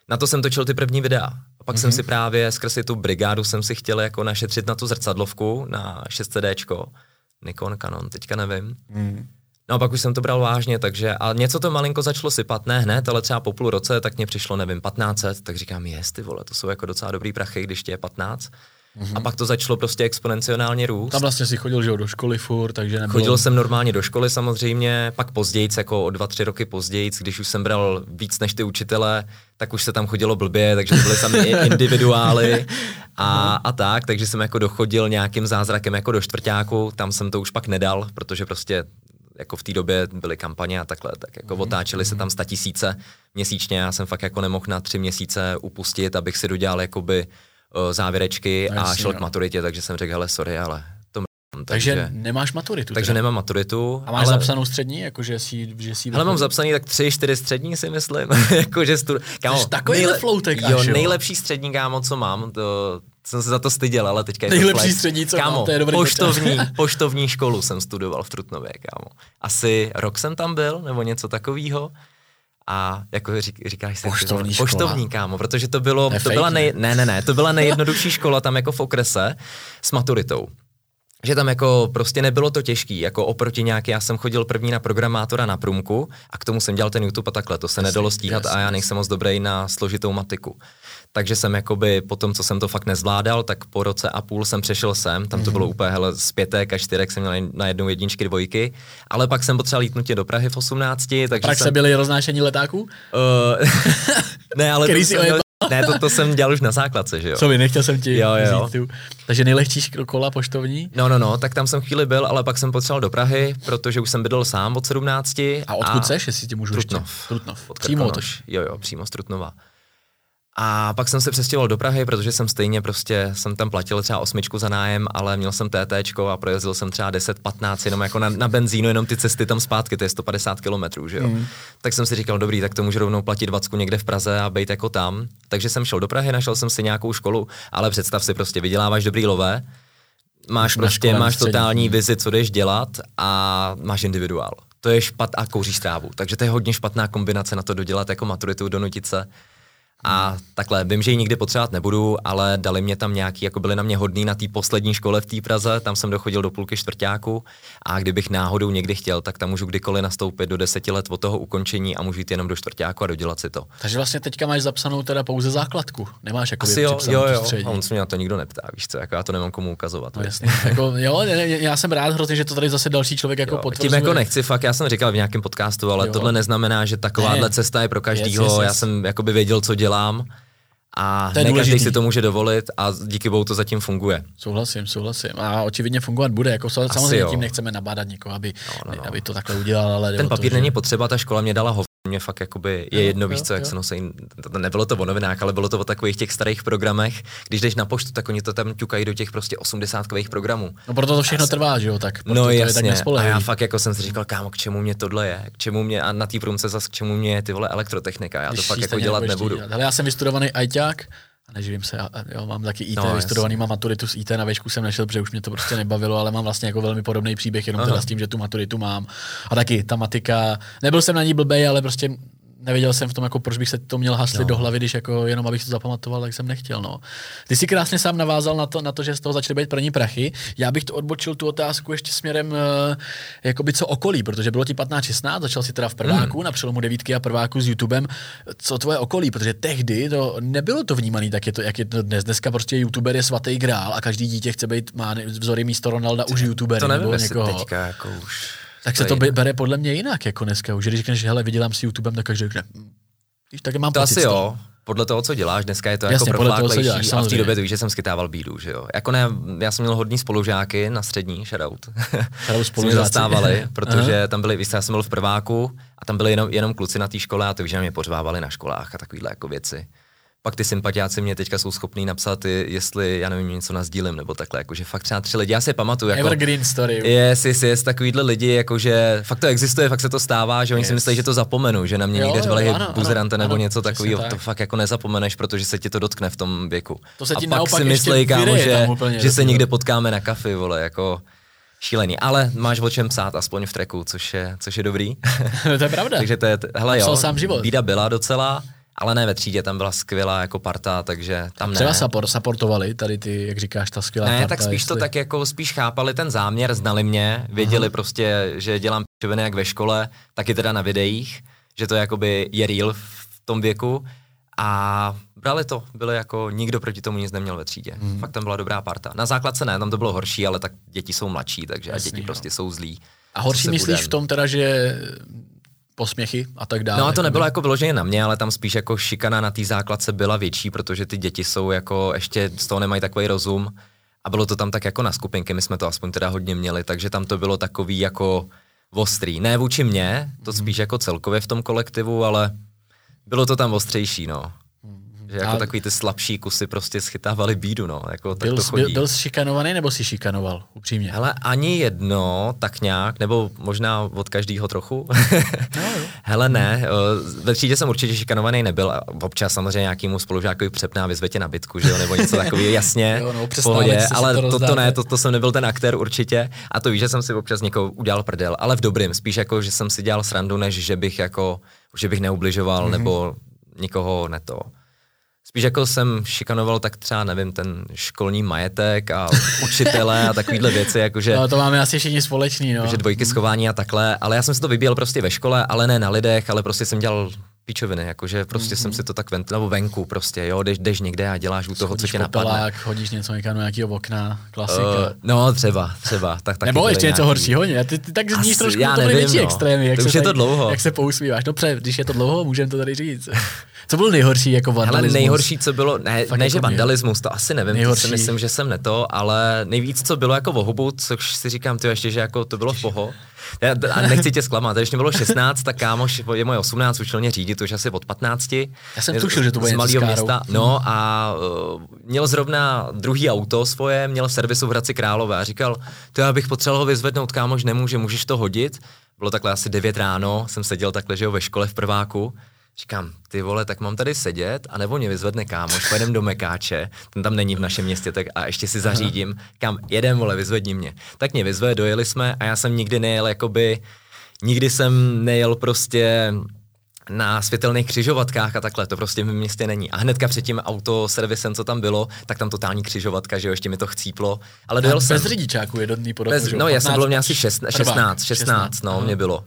na to jsem točil ty první videa. A pak mm-hmm. jsem mhm. si právě skrz tu brigádu jsem si chtěl jako našetřit na tu zrcadlovku, na 600D, Nikon, Canon, teďka nevím. Mm. No a pak už jsem to bral vážně, takže a něco to malinko začalo sypat, ne hned, ale třeba po půl roce, tak mě přišlo, nevím, 1500, tak říkám, jest ty vole, to jsou jako docela dobrý prachy, když tě je 15. Mm-hmm. A pak to začalo prostě exponenciálně růst. Tam vlastně si chodil že do školy furt, takže nebylo... Chodil jsem normálně do školy samozřejmě, pak později, jako o dva, tři roky později, když už jsem bral víc než ty učitele, tak už se tam chodilo blbě, takže to byly sami individuály a, a tak, takže jsem jako dochodil nějakým zázrakem jako do čtvrtáku, tam jsem to už pak nedal, protože prostě jako v té době byly kampaně a takhle, tak jako mm. otáčeli se tam sta tisíce měsíčně, já jsem fakt jako nemohl na tři měsíce upustit, abych si dodělal jakoby uh, závěrečky no, a šel k maturitě, takže jsem řekl, hele, sorry, ale to takže, takže nemáš maturitu. Takže teda. nemám maturitu. A máš ale... zapsanou střední, jakože si, že si Ale mám zapsaný tak tři, čtyři střední si myslím. jakože stu... kámo, takový nejle... floutek jo, nejlepší střední, kámo, co mám, to jsem se za to styděl, ale teďka je Nejlepší to flex. střední, co kámo, mám, to je dobrý poštovní, poštovní školu jsem studoval v Trutnově, kámo. Asi rok jsem tam byl, nebo něco takového. A jako řík, říkáš si, poštovní, škola. poštovní kámo, protože to bylo, to byla nej, ne, ne, ne, to byla nejjednodušší škola tam jako v okrese s maturitou že tam jako prostě nebylo to těžký, jako oproti nějaký, já jsem chodil první na programátora na průmku a k tomu jsem dělal ten YouTube a takhle, to se nedalo stíhat a já nejsem moc dobrý na složitou matiku. Takže jsem jakoby po tom, co jsem to fakt nezvládal, tak po roce a půl jsem přešel sem, tam to mm-hmm. bylo úplně hele, z pětek a čtyřek jsem měl na jednou jedničky dvojky, ale pak jsem potřeboval jít nutně do Prahy v 18. Takže Praxe jsem... byly roznášení letáků? Uh, ne, ale to jsem měl, ne, to, to jsem dělal už na základce, že jo. Co by, nechtěl jsem ti jo, jo. Vzít tu. Takže nejlehčí kola poštovní? No, no, no, tak tam jsem chvíli byl, ale pak jsem potřeboval do Prahy, protože už jsem bydlel sám od 17. A odkud a... seš, jestli ti můžu Trutnov. ještě? Trutnov. Přímo tož. Jo, jo, přímo z Trutnova. A pak jsem se přestěhoval do Prahy, protože jsem stejně prostě, jsem tam platil třeba osmičku za nájem, ale měl jsem TT a projezdil jsem třeba 10-15 jenom jako na, na benzínu, jenom ty cesty tam zpátky, to je 150 kilometrů, že jo. Mm. Tak jsem si říkal, dobrý, tak to můžu rovnou platit 20 někde v Praze a být jako tam. Takže jsem šel do Prahy, našel jsem si nějakou školu, ale představ si prostě, vyděláváš dobrý lové, máš prostě, máš totální vizi, co jdeš dělat a máš individuál. To je špat a kouříš trávu. Takže to je hodně špatná kombinace na to dodělat jako maturitu, donutit se a takhle, vím, že ji nikdy potřebovat nebudu, ale dali mě tam nějaký, jako byli na mě hodný na té poslední škole v té Praze, tam jsem dochodil do půlky čtvrtáku a kdybych náhodou někdy chtěl, tak tam můžu kdykoliv nastoupit do deseti let od toho ukončení a můžu jít jenom do čtvrtáku a dodělat si to. Takže vlastně teďka máš zapsanou teda pouze základku, nemáš jako Asi jo, jo, jo, a on se mě na to nikdo neptá, víš co, jako já to nemám komu ukazovat. No, jasný. jako, jo, já jsem rád hrozně, že to tady zase další člověk jako potvrzuje. Tím jako nechci, fakt, já jsem říkal v nějakém podcastu, ale jo. tohle neznamená, že takováhle ne. cesta je pro každýho. Yes. Já jsem jakoby věděl, co dělám a to ne každý si to může dovolit a díky bohu to zatím funguje. Souhlasím, souhlasím. A očividně fungovat bude. Jako samozřejmě jo. tím nechceme nabádat někoho, aby, no, no, no. aby to takhle udělal. Ale Ten papír to, není že... potřeba, ta škola mě dala ho mě fakt jakoby je jedno, jo, víš co, jak jo. se nosí, nebylo to o novinách, ale bylo to o takových těch starých programech. Když jdeš na poštu, tak oni to tam ťukají do těch prostě osmdesátkových programů. No proto to všechno trvá, že jo, tak no to jasně, je tak a já fakt jako jsem si říkal, kámo, k čemu mě tohle je, k čemu mě, a na té průmce zase k čemu mě je ty vole elektrotechnika, já to fakt jako dělat nebudu. Ale já jsem vystudovaný ajťák, a neživím se, já, jo, mám taky IT no, vystudovaný, mám maturitu z IT, na vešku jsem nešel, protože už mě to prostě nebavilo, ale mám vlastně jako velmi podobný příběh, jenom Aha. teda s tím, že tu maturitu mám. A taky ta matika, nebyl jsem na ní blbej, ale prostě nevěděl jsem v tom, jako proč bych se to měl haslit no. do hlavy, když jako jenom abych to zapamatoval, tak jsem nechtěl. No. Ty si krásně sám navázal na to, na to, že z toho začaly být první prachy. Já bych to odbočil tu otázku ještě směrem, uh, jakoby co okolí, protože bylo ti 15-16, začal si teda v prváku, mm. na přelomu devítky a prváku s YouTubem. Co tvoje okolí, protože tehdy to nebylo to vnímané, tak je to, jak je to dnes. Dneska prostě YouTuber je svatý grál a každý dítě chce být, má vzory místo Ronalda už YouTuber. To nevím, nebo někoho. teďka jako už tak se to bere podle mě jinak, jako dneska. Už když řekneš, hele, vydělám si YouTubem, tak každý řekne, hm, když tak mám to asi jo, podle toho, co děláš, dneska je to Jasně, jako profláklejší a v té době to víš, že jsem skytával bídu, že jo. Jako ne, já jsem měl hodní spolužáky na střední, shoutout. Shoutout spolužáci. zastávali, protože Aha. tam byli, víš, já jsem byl v prváku a tam byli jenom, jenom kluci na té škole a to víš, že mě pořvávali na školách a takovýhle jako věci pak ty sympatiáci mě teďka jsou schopní napsat, jestli, já nevím, něco nazdílím, nebo takhle, jakože fakt třeba tři lidi, já si je pamatuju. Jako, Evergreen story. Yes, yes, yes, takovýhle lidi, jakože fakt to existuje, fakt se to stává, že oni yes. si myslí, že to zapomenu, že na mě jo, někde řvali buzerante nebo ano, něco takového, to fakt jako nezapomeneš, protože se ti to dotkne v tom věku. To se ti A pak si myslí, kámo, že, úplně, že se někde potkáme na kafi, vole, jako šílený. Ale máš o čem psát, aspoň v treku, což je, což je dobrý. to je pravda. Takže to je, hele jo, sám život. bída byla docela, ale ne ve třídě, tam byla skvělá jako parta, takže tam Třeba ne. Support, supportovali tady ty, jak říkáš, ta skvělá ne, parta. tak spíš jestli... to tak jako spíš chápali ten záměr, znali mě, věděli Aha. prostě, že dělám pičoviny jak ve škole, taky teda na videích, že to jakoby je real v tom věku a brali to, byli jako, nikdo proti tomu nic neměl ve třídě. Hmm. Fakt tam byla dobrá parta. Na základce ne, tam to bylo horší, ale tak děti jsou mladší, takže Jasný, děti jo. prostě jsou zlí. A horší myslíš budem. v tom teda, že posměchy a tak dále. No a to nebylo jako vyloženě na mě, ale tam spíš jako šikana na té základce byla větší, protože ty děti jsou jako ještě z toho nemají takový rozum a bylo to tam tak jako na skupinky, my jsme to aspoň teda hodně měli, takže tam to bylo takový jako ostrý. Ne vůči mě, to mhm. spíš jako celkově v tom kolektivu, ale bylo to tam ostřejší, no. Že jako a... takový ty slabší kusy prostě schytávali bídu, no. Jako, byl, tak to chodí. Byl, byl jsi šikanovaný nebo si šikanoval, upřímně? Hele, ani jedno, tak nějak, nebo možná od každého trochu. no, Hele, ne, ve třídě jsem určitě šikanovaný nebyl. Občas samozřejmě nějakýmu spolužákovi přepná vyzvetě na bitku, že jo, nebo něco takového, jasně, jo, no, v pohodě, ale to, to, to, ne, to, to jsem nebyl ten aktér určitě. A to víš, že jsem si občas někoho udělal prdel, ale v dobrým, spíš jako, že jsem si dělal srandu, než že bych jako, že bych neubližoval, mm-hmm. nebo nikoho neto. Spíš jako jsem šikanoval tak třeba, nevím, ten školní majetek a učitele a takovýhle věci, jakože... No, to máme asi všichni společný, no. Že dvojky schování a takhle, ale já jsem si to vybíjel prostě ve škole, ale ne na lidech, ale prostě jsem dělal pičoviny, jakože prostě mm-hmm. jsem si to tak vent, nebo venku prostě, jo, jdeš, jdeš někde a děláš u toho, co tě napadne. Pelák, hodíš něco někam do nějakého okna, klasika. Uh, no, třeba, třeba. Tak, nebo ještě něco horšího, ne? Ty, ty tak zníš trošku, já to byly větší no. extrémy, jak, to už se je to dlouho. jak se pousmíváš. Dobře, když je to dlouho, můžeme to tady říct. Co bylo nejhorší jako vandalismus? Ale nejhorší, co bylo, ne, Fakt ne jako že vandalismus, to asi nevím, nejhorší. to si myslím, že jsem neto, ale nejvíc, co bylo jako vohubu, což si říkám, ty ještě, že jako to bylo v poho. A nechci tě zklamat, když mě bylo 16, tak kámoš je moje 18, učil mě řídit už asi od 15. Já jsem tušil, že to bude z malého města. No a uh, měl zrovna druhý auto svoje, měl v servisu v Hradci Králové a říkal, to já bych potřeboval ho vyzvednout, kámoš nemůže, můžeš to hodit. Bylo takhle asi 9 ráno, jsem seděl takhle, že jo, ve škole v prváku Říkám, ty vole, tak mám tady sedět, a nebo mě vyzvedne kámoš, pojedem do Mekáče, ten tam není v našem městě, tak a ještě si zařídím, kam jedem, vole, vyzvedni mě. Tak mě vyzve, dojeli jsme a já jsem nikdy nejel, jakoby, nikdy jsem nejel prostě na světelných křižovatkách a takhle, to prostě v městě není. A hnedka před tím autoservisem, co tam bylo, tak tam totální křižovatka, že jo, ještě mi to chcíplo. Ale dojel jsem. Bez řidičáku jednotný podobu, bez, No, já jsem byl mě asi 16, 16, 16, no, mě bylo.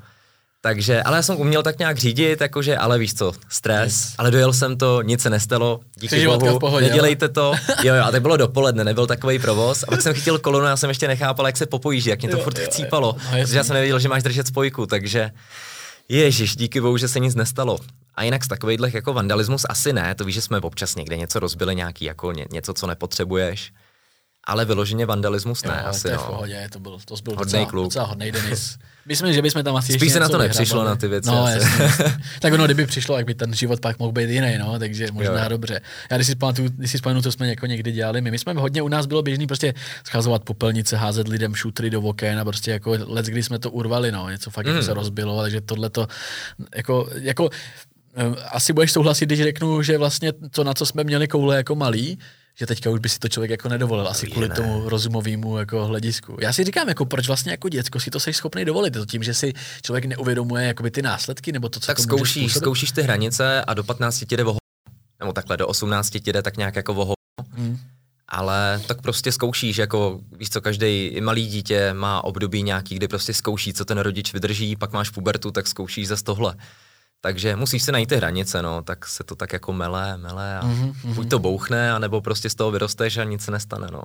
Takže, ale já jsem uměl tak nějak řídit, jakože, ale víš co, stres, yes. ale dojel jsem to, nic se nestalo, díky bohu, pohodě, nedělejte ale. to. Jo, jo, a tak bylo dopoledne, nebyl takový provoz. A pak jsem chytil kolonu, já jsem ještě nechápal, jak se popojíždí, jak mě to jo, furt jo, chcípalo, jo, no, protože já jsem nevěděl, že máš držet spojku, takže Ježíš, díky bohu, že se nic nestalo. A jinak z takovýchhle jako vandalismus asi ne, to víš, že jsme občas někde něco rozbili, nějaký jako ně, něco, co nepotřebuješ. Ale vyloženě vandalismus ne, jo, asi to je no. v pohodě, to byl, to byl hodnej docela, kluk. docela hodnej Denis. Myslím, že bychom tam asi Spíš se na to nepřišlo, na ty věci. No, jasně, jasně. tak ono, kdyby přišlo, jak by ten život pak mohl být jiný, no, takže možná jo. dobře. Já když si pamatuju, když si vzpomenu, co jsme jako někdy dělali, my, my jsme hodně, u nás bylo běžný prostě schazovat popelnice, házet lidem šutry do oken a prostě jako let, kdy jsme to urvali, no, něco fakt mm. jako se rozbilo, takže tohle to, jako, jako eh, asi budeš souhlasit, když řeknu, že vlastně to, na co jsme měli koule jako malý, že teďka už by si to člověk jako nedovolil, asi kvůli ne. tomu rozumovému jako hledisku. Já si říkám, jako proč vlastně jako děcko si to jsi schopný dovolit, to tím, že si člověk neuvědomuje jakoby ty následky, nebo to, co tak to zkoušíš, zkoušíš ty hranice a do 15 ti jde voho, nebo takhle do 18 ti jde tak nějak jako voho. Hmm. Ale tak prostě zkoušíš, jako víš co, každý malý dítě má období nějaký, kdy prostě zkouší, co ten rodič vydrží, pak máš pubertu, tak zkoušíš za tohle. Takže musíš si najít ty hranice, no, tak se to tak jako mele, mele a mm-hmm. buď to bouchne, anebo prostě z toho vyrosteš a nic se nestane, no.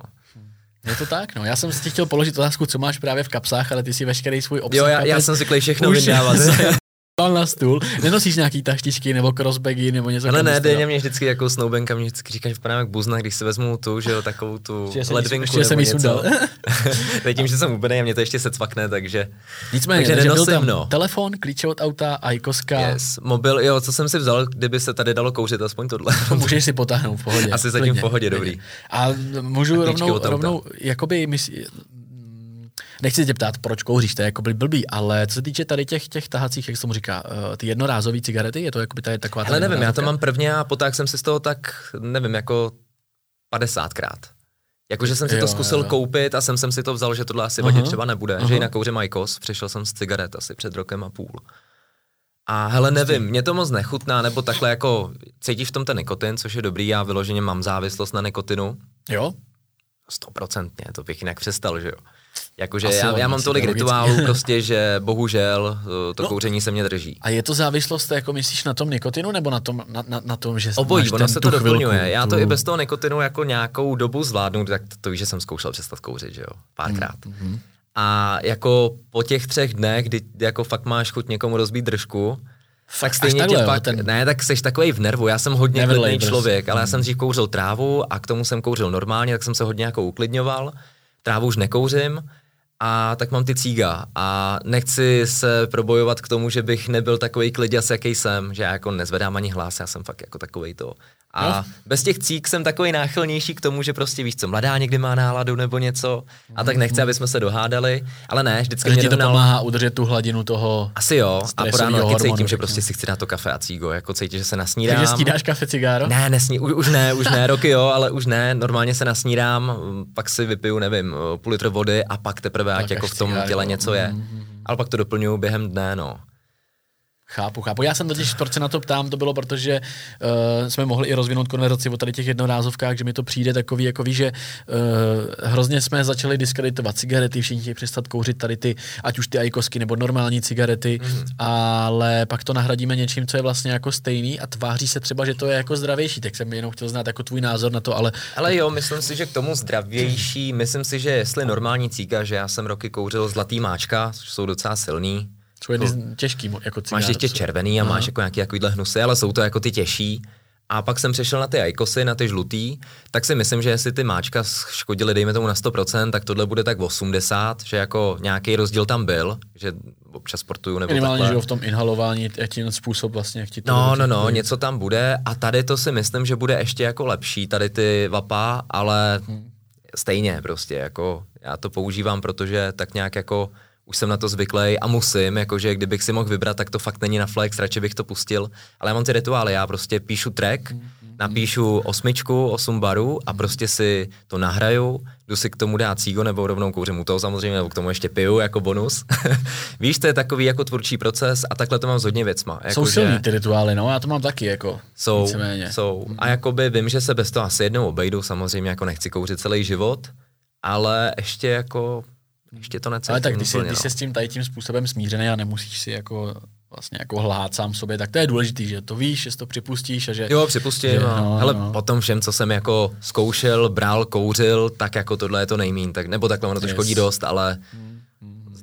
Je to tak, no. Já jsem si chtěl položit otázku, co máš právě v kapsách, ale ty si veškerý svůj obsah. Jo, já, já jsem zvyklý všechno vydávat. na stůl, nenosíš nějaký taštičky nebo crossbagy nebo něco Ale ne, Deně mě vždycky jako snoubenka mě vždycky říká, že vypadám jak buzna, když si vezmu tu, že jo, takovou tu ještě ledvinku ještě nebo jsem něco. Teď tím, že jsem úplně a mě to ještě se cvakne, takže Nicméně, takže, takže byl tam no. telefon, klíče od auta, ajkoska. Yes, mobil, jo, co jsem si vzal, kdyby se tady dalo kouřit, aspoň tohle. Můžeš si potáhnout v pohodě. Asi zatím v pohodě, dobrý. A můžu rovnou, rovnou, jakoby, nechci tě ptát, proč kouříš, to je jako blbý, ale co se týče tady těch, těch tahacích, jak se tomu říká, uh, ty jednorázové cigarety, je to jako by tady taková... Ale nevím, já to mám prvně a poták jsem si z toho tak, nevím, jako 50krát. Jakože jsem si jo, to zkusil jo, jo. koupit a jsem, jsem si to vzal, že tohle asi vadit třeba nebude, uh-huh. že jinak kouřím Majkos, přišel jsem z cigaret asi před rokem a půl. A hele, nevím, mě to moc nechutná, nebo takhle jako cítíš v tom ten nikotin, což je dobrý, já vyloženě mám závislost na nikotinu. Jo? Stoprocentně, to bych jinak přestal, že jo. Jakože já, já mám tolik rituálů prostě, že bohužel eh, to no, kouření se mě drží. A je to závislost, jako myslíš na tom nikotinu, nebo na tom, na, na, na tom že Obojí, ono se to doplňuje. Chvilku, já to tu... i bez toho nikotinu jako nějakou dobu zvládnu, tak to, to víš, že jsem zkoušel přestat kouřit, že jo, párkrát. Mm-hmm. A jako po těch třech dnech, kdy jako fakt máš chuť někomu rozbít držku, tak stejně takhle, tě pak, ten... ne, tak jsi takový v nervu, já jsem hodně klidný člověk, ale já jsem dřív kouřil trávu a k tomu jsem kouřil normálně, tak jsem se hodně jako uklidňoval trávu už nekouřím, a tak mám ty cíga. A nechci se probojovat k tomu, že bych nebyl takový kliděs, jaký jsem, že já jako nezvedám ani hlas, já jsem fakt jako takový to a no. bez těch cík jsem takový náchylnější k tomu, že prostě víš co, mladá někdy má náladu nebo něco a tak nechci, aby jsme se dohádali, ale ne, vždycky mě to pomáhá udržet tu hladinu toho Asi jo, a po ráno taky cítím, že prostě si chci dát to kafe a cígo, jako cítím, že se nasnídám. Takže snídáš kafe, cigáro? Ne, nesní, už, už ne, už ne, roky jo, ale už ne, normálně se nasnídám, pak si vypiju, nevím, půl litr vody a pak teprve, ať jako v tom těle něco je. Mm-hmm. Ale pak to doplňuju během dne, no. Chápu, chápu. Já jsem totiž, proč se na to ptám, to bylo, protože uh, jsme mohli i rozvinout konverzaci o tady těch jednorázovkách, že mi to přijde takový, jako ví, že uh, hrozně jsme začali diskreditovat cigarety, všichni chtějí přestat kouřit tady ty, ať už ty ajkosky nebo normální cigarety, mm-hmm. ale pak to nahradíme něčím, co je vlastně jako stejný a tváří se třeba, že to je jako zdravější, tak jsem jenom chtěl znát jako tvůj názor na to, ale... Ale jo, myslím si, že k tomu zdravější, myslím si, že jestli normální cíka, že já jsem roky kouřil zlatý máčka, což jsou docela silný, jsou jedny no. těžký jako cigáro, Máš ještě červený a Aha. máš jako nějaký takovýhle hnusy, ale jsou to jako ty těžší. A pak jsem přešel na ty ajkosy, na ty žlutý, tak si myslím, že jestli ty máčka škodily, dejme tomu na 100%, tak tohle bude tak 80, že jako nějaký rozdíl tam byl, že občas sportuju nebo Minimálně, takhle. že v tom inhalování ten způsob vlastně, jak ti to No, no, no, něco tam bude a tady to si myslím, že bude ještě jako lepší, tady ty vapa, ale hmm. stejně prostě, jako já to používám, protože tak nějak jako už jsem na to zvyklý a musím, jakože kdybych si mohl vybrat, tak to fakt není na flex, radši bych to pustil. Ale já mám ty rituály, já prostě píšu track, napíšu osmičku, osm barů a prostě si to nahraju, jdu si k tomu dát cígo nebo rovnou kouřím u toho samozřejmě, nebo k tomu ještě piju jako bonus. Víš, to je takový jako tvůrčí proces a takhle to mám s hodně věcma. Jako, jsou silný ty rituály, no, já to mám taky jako. Jsou, víceméně. jsou. A jakoby vím, že se bez toho asi jednou obejdu, samozřejmě jako nechci kouřit celý život, ale ještě jako ještě to necítím Ale tak když, úplně, jsi, když no. jsi s tím tady tím způsobem smířený a nemusíš si jako vlastně jako hlát sám sobě, tak to je důležitý, že to víš, že to připustíš a že... Jo, připustím. Že, no, hele, no. potom všem, co jsem jako zkoušel, bral, kouřil, tak jako tohle je to nejmín, tak, nebo takhle ono to yes. škodí dost, ale hmm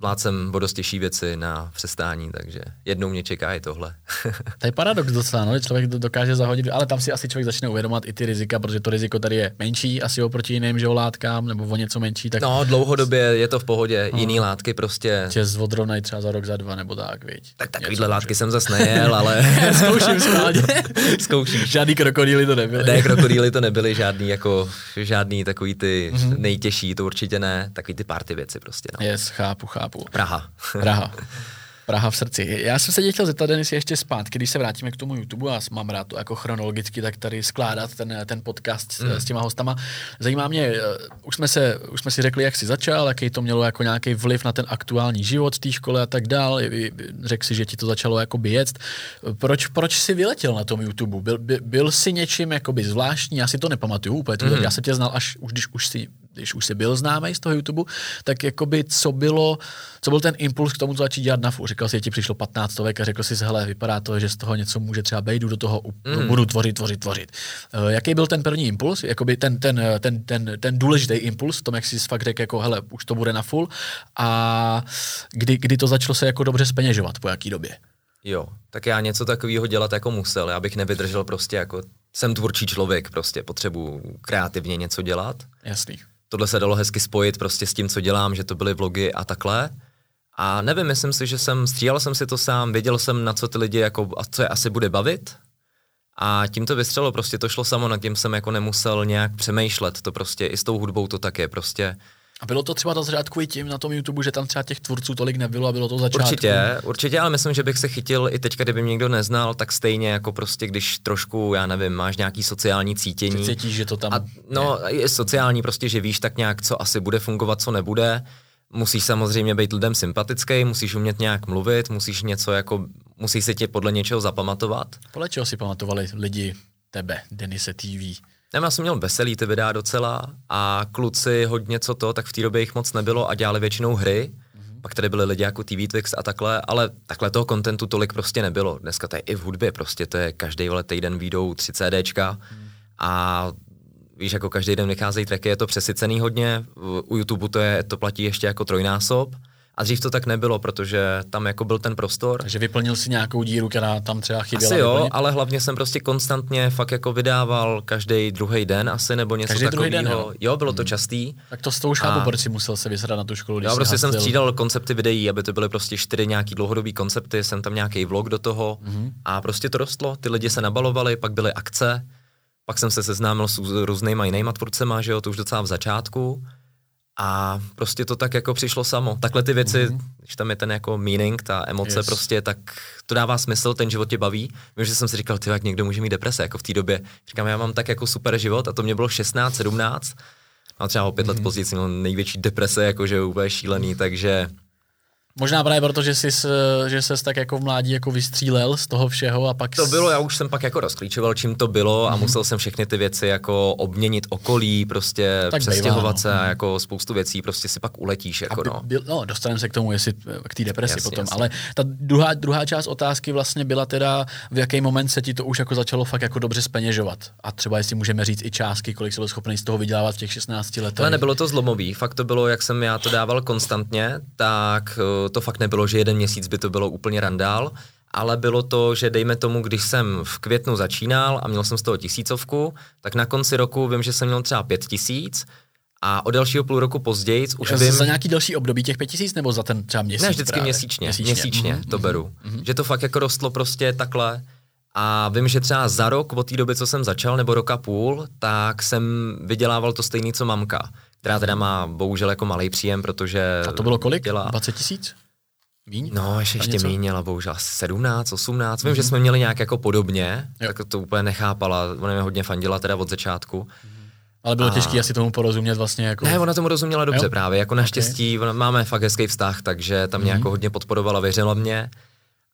zvládl jsem vodostější věci na přestání, takže jednou mě čeká i tohle. to je paradox docela, no, člověk dokáže zahodit, ale tam si asi člověk začne uvědomovat i ty rizika, protože to riziko tady je menší asi oproti jiným žolátkám, nebo o něco menší. Tak... No, dlouhodobě je to v pohodě, no. jiný látky prostě. Tě zvodrovnají třeba za rok, za dva, nebo tak, viď. Tak takovýhle látky jsem zase nejel, ale... Zkouším schválně. Zkouším. Žádný krokodýly to nebyly. Ne, krokodýly to nebyly, žádný jako, žádný takový ty mm-hmm. nejtěžší, to určitě ne, takový ty party věci prostě. No. Yes, chápu, chápu chápu. Praha. Praha. Praha v srdci. Já jsem se tě chtěl zeptat, Denis, ještě zpátky, když se vrátíme k tomu YouTube a mám rád to jako chronologicky, tak tady skládat ten, ten podcast mm. s těma hostama. Zajímá mě, eh, už jsme, se, už jsme si řekli, jak jsi začal, jaký to mělo jako nějaký vliv na ten aktuální život v té škole a tak dál. Řekl si, že ti to začalo jako jet. Proč, proč jsi vyletěl na tom YouTube? Byl, byl, byl jsi něčím jakoby zvláštní? Já si to nepamatuju úplně. Mm. Já jsem tě znal až už, když už si když už jsi byl známý z toho YouTube, tak jakoby co bylo, co byl ten impuls k tomu začít dělat NAFU? Říkal jsi, že ti přišlo 15 stovek a řekl jsi, hele, vypadá to, že z toho něco může třeba být, jdu do toho, mm. budu tvořit, tvořit, tvořit. Uh, jaký byl ten první impuls, jakoby ten, ten, ten, ten, ten důležitý impuls v tom, jak jsi fakt řekl, jako hele, už to bude na full a kdy, kdy to začalo se jako dobře speněžovat, po jaký době? Jo, tak já něco takového dělat jako musel, já bych nevydržel prostě jako, jsem tvůrčí člověk, prostě potřebuji kreativně něco dělat. Jasný tohle se dalo hezky spojit prostě s tím, co dělám, že to byly vlogy a takhle. A nevím, myslím si, že jsem, stříhal jsem si to sám, věděl jsem, na co ty lidi, jako, a co je asi bude bavit. A tím to vystřelo, prostě to šlo samo, nad tím jsem jako nemusel nějak přemýšlet, to prostě i s tou hudbou to tak je, prostě a bylo to třeba na začátku i tím na tom YouTube, že tam třeba těch tvůrců tolik nebylo a bylo to začátku? Určitě, určitě, ale myslím, že bych se chytil i teďka, kdyby mě někdo neznal, tak stejně jako prostě, když trošku, já nevím, máš nějaký sociální cítění. Cítíš, že to tam a, No, je. je sociální prostě, že víš tak nějak, co asi bude fungovat, co nebude. Musíš samozřejmě být lidem sympatický, musíš umět nějak mluvit, musíš něco jako, musíš se tě podle něčeho zapamatovat. Podle čeho si pamatovali lidi tebe, Denise TV? Já jsem měl veselý ty videa docela a kluci hodně co to, tak v té době jich moc nebylo a dělali většinou hry. Mm-hmm. Pak tady byly lidi jako TV Twix a takhle, ale takhle toho kontentu tolik prostě nebylo. Dneska to je i v hudbě, prostě to je každý vole týden výjdou tři CDčka mm. a víš, jako každý den vycházejí tracky, je to přesycený hodně, u YouTube to, je, to platí ještě jako trojnásob, a dřív to tak nebylo, protože tam jako byl ten prostor. Takže vyplnil si nějakou díru, která tam třeba chyběla. Asi jo, vyplnit? ale hlavně jsem prostě konstantně fakt jako vydával každý druhý den asi, nebo něco každý takového. Den, jo? jo, bylo to hmm. častý. Tak to s tou chápu, proč si musel se vysrat na tu školu. Jo, prostě jsem střídal koncepty videí, aby to byly prostě čtyři nějaký dlouhodobý koncepty, jsem tam nějaký vlog do toho mm-hmm. a prostě to rostlo, ty lidi se nabalovali, pak byly akce, pak jsem se seznámil s různýma jinýma tvůrcema, že jo, to už docela v začátku. A prostě to tak jako přišlo samo. Takhle ty věci, mm-hmm. když tam je ten jako meaning, ta emoce yes. prostě, tak to dává smysl, ten život tě baví. Vím, že jsem si říkal, ty jak někdo může mít deprese, jako v té době. Říkám, já mám tak jako super život a to mě bylo 16, 17. A třeba o pět mm-hmm. let mhm. později jsem měl největší deprese, jakože úplně šílený, takže Možná právě proto, že jsi, že ses tak jako v mládí jako vystřílel z toho všeho a pak... To bylo, já už jsem pak jako rozklíčoval, čím to bylo a mm-hmm. musel jsem všechny ty věci jako obměnit okolí, prostě tak přestěhovat se a jako spoustu věcí prostě si pak uletíš. Jako, by, no. Byl, no, dostaneme se k tomu, jestli k té depresi jasně, potom, jasně. ale ta druhá, druhá část otázky vlastně byla teda, v jaký moment se ti to už jako začalo fakt jako dobře speněžovat a třeba jestli můžeme říct i částky, kolik jsi byl schopný z toho vydělávat v těch 16 letech. Ale nebylo to zlomový, fakt to bylo, jak jsem já to dával konstantně, tak to fakt nebylo, že jeden měsíc by to bylo úplně randál, ale bylo to, že dejme tomu, když jsem v květnu začínal a měl jsem z toho tisícovku, tak na konci roku vím, že jsem měl třeba pět tisíc, a o dalšího půl roku později už vím... Za nějaký další období těch pět tisíc nebo za ten třeba měsíc? Ne, vždycky právě. měsíčně, měsíčně, měsíčně mm-hmm. to beru. Mm-hmm. Že to fakt jako rostlo prostě takhle. A vím, že třeba za rok od té doby, co jsem začal, nebo roka půl, tak jsem vydělával to stejný, co mamka která teda má bohužel jako malý příjem, protože... A to bylo kolik? Dělá... 20 tisíc? Míň? No, ještě, ještě míň, ale bohužel 17, 18. Vím, mm-hmm. že jsme měli nějak jako podobně, jo. tak to úplně nechápala. Ona mě hodně fandila teda od začátku. Mm-hmm. Ale bylo a... těžké asi tomu porozumět vlastně jako... Ne, ona tomu rozuměla dobře jo? právě, jako naštěstí, okay. máme fakt hezký vztah, takže tam mě mm-hmm. jako hodně podporovala, věřila mě.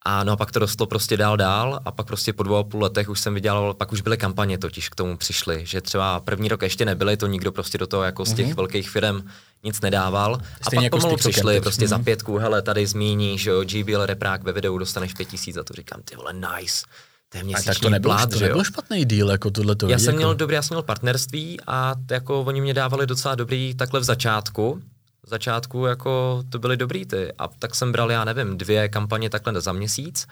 A no a pak to rostlo prostě dál dál a pak prostě po dvou a půl letech už jsem vydělal, pak už byly kampaně totiž k tomu přišly, že třeba první rok ještě nebyly, to nikdo prostě do toho jako z těch mm-hmm. velkých firm nic nedával. Stejně a pak jako pomalu přišli prostě mm-hmm. za pětku, hele, tady zmíníš, jo, GBL reprák ve videu dostaneš pět tisíc a to říkám, ty vole, nice. To je tak to nebyl, plát, to nebyl špatný díl, jako tohle to Já jsem jako... měl dobrý, já jsem měl partnerství a jako oni mě dávali docela dobrý takhle v začátku, v začátku jako to byly dobrý ty. A tak jsem bral, já nevím, dvě kampaně takhle za měsíc.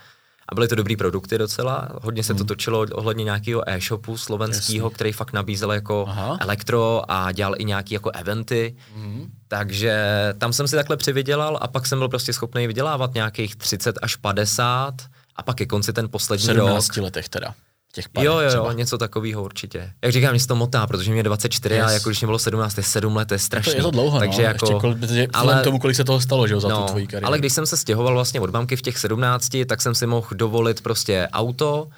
A byly to dobrý produkty docela. Hodně se hmm. to točilo ohledně nějakého e-shopu slovenského, který fakt nabízel jako Aha. elektro a dělal i nějaký jako eventy. Hmm. Takže tam jsem si takhle přivydělal a pak jsem byl prostě schopný vydělávat nějakých 30 až 50 a pak ke konci ten poslední 17 rok. letech teda těch pár, Jo, jo, třeba. něco takového určitě. Jak říkám, mě to motá, protože mě 24 yes. a jako když mě bylo 17, je 7 let, to je strašné. Je to dlouho, Takže no. jako, Ještě kol, ale, tomu, kolik se toho stalo, že jo, za no, tu tvojí kariéru. Ale když jsem se stěhoval vlastně od banky v těch 17, tak jsem si mohl dovolit prostě auto,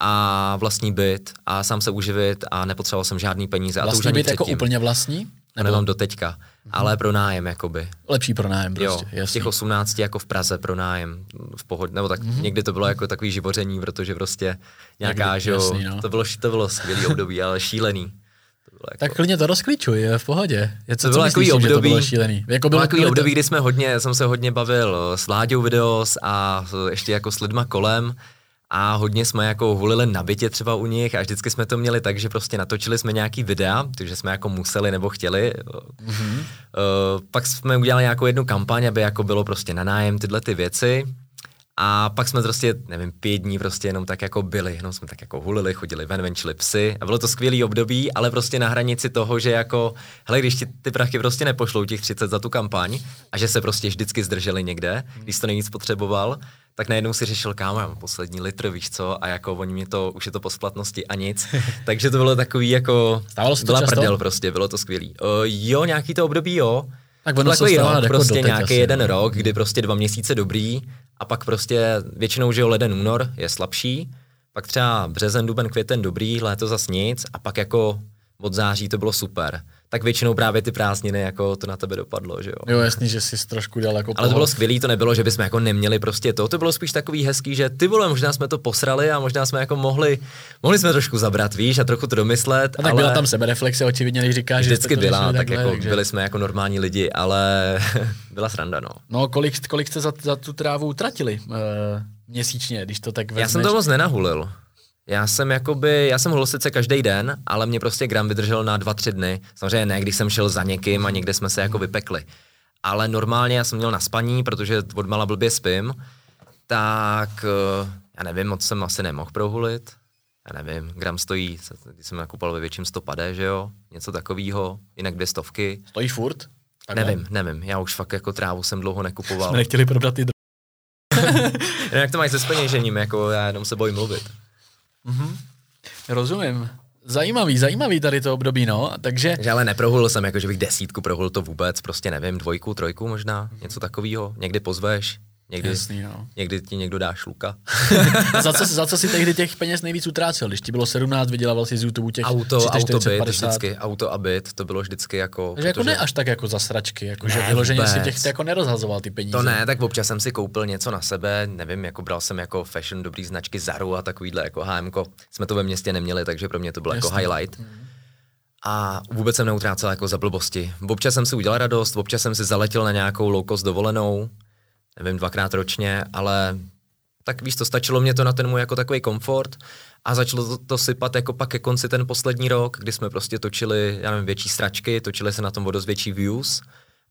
a vlastní byt a sám se uživit a nepotřeboval jsem žádný peníze. Vlastní a to už byt jako úplně vlastní? Nebo? Nemám do teďka. Ale pro nájem jakoby. Lepší pro nájem prostě, jo, v těch 18 jako v Praze pro nájem, v pohodě, nebo tak mm-hmm. někdy to bylo jako takový živoření, protože prostě nějaká, někdy, že jo, no. to bylo, to bylo skvělý období, ale šílený. jako... Tak klidně to rozklíčuj, je v pohodě. Je co, to bylo takový období, to bylo šílený. Jako bylo takový období, kdy jsme hodně, jsem se hodně bavil s Láďou videos a ještě jako s lidma kolem, a hodně jsme jako hulili na bytě třeba u nich a vždycky jsme to měli tak, že prostě natočili jsme nějaký videa, takže jsme jako museli nebo chtěli. Mm-hmm. Uh, pak jsme udělali nějakou jednu kampaň, aby jako bylo prostě na nájem tyhle ty věci a pak jsme prostě, nevím, pět dní prostě jenom tak jako byli, jenom jsme tak jako hulili, chodili ven, venčili psy a bylo to skvělý období, ale prostě na hranici toho, že jako, hele, když ti ty prachy prostě nepošlou těch 30 za tu kampaň a že se prostě vždycky zdrželi někde, když to nejvíc potřeboval, tak najednou si řešil, kámo, já mám poslední litr, víš co, a jako oni mi to, už je to po splatnosti a nic. Takže to bylo takový jako, Stávalo se byla často? prdel prostě, bylo to skvělý. Uh, jo, nějaký to období, jo. Tak ono takový rok, jako prostě nějaký jeden no. rok, kdy prostě dva měsíce dobrý a pak prostě většinou, že jo, leden, únor je slabší, pak třeba březen, duben, květen dobrý, léto zas nic a pak jako od září to bylo super tak většinou právě ty prázdniny jako to na tebe dopadlo, že jo. Jo, jasný, že jsi trošku dělal jako Ale to bylo skvělé, to nebylo, že bychom jako neměli prostě to, to bylo spíš takový hezký, že ty vole, možná jsme to posrali a možná jsme jako mohli, mohli jsme trošku zabrat, víš, a trochu to domyslet. A tak ale... byla tam sebereflexe, očividně, když říkáš, že Vždycky byla, tak takhle, jako takže... byli jsme jako normální lidi, ale byla sranda, no. No, kolik, kolik jste za, za tu trávu utratili uh, měsíčně, když to tak vezmeš? Já jsem to moc nenahulil. Já jsem jakoby, já jsem hul sice každý den, ale mě prostě gram vydržel na dva, tři dny. Samozřejmě ne, když jsem šel za někým a někde jsme se jako vypekli. Ale normálně já jsem měl na spaní, protože od mala blbě spím, tak eh, já nevím, moc jsem asi nemohl prohulit. Já nevím, gram stojí, když jsem nakupoval ve větším stopade, že jo, něco takového, jinak dvě stovky. Stojí furt? Tak nevím, nevím, já už fakt jako trávu jsem dlouho nekupoval. Jsme nechtěli prodat ty Jak to mají se speněžením, jako já jenom se bojím mluvit. Mm-hmm. Rozumím. Zajímavý, zajímavý tady to období, no, takže... takže ale neprohulil jsem, jako že bych desítku prohulil to vůbec, prostě nevím, dvojku, trojku možná, něco takového, někdy pozveš, Někdy, Jasný, no. někdy ti někdo dá šluka. za, co, za co si tehdy těch peněz nejvíc utrácel? Když ti bylo 17, vydělával si z YouTube těch auto, 30, auto 40, byt, 50. vždycky, auto a byt, to bylo vždycky jako... Takže jako ne až tak jako za sračky, jako ne, že vyloženě si těch jako nerozhazoval ty peníze. To ne, tak občas jsem si koupil něco na sebe, nevím, jako bral jsem jako fashion dobrý značky Zaru a takovýhle jako HM, jsme to ve městě neměli, takže pro mě to bylo jako highlight. Mm. A vůbec jsem neutrácel jako za blbosti. Občas jsem si udělal radost, občas jsem si zaletěl na nějakou low cost dovolenou, nevím, dvakrát ročně, ale tak víš, to stačilo mě to na ten můj jako takový komfort a začalo to, to sypat jako pak ke konci ten poslední rok, kdy jsme prostě točili, já nevím, větší stračky, točili se na tom o dost větší views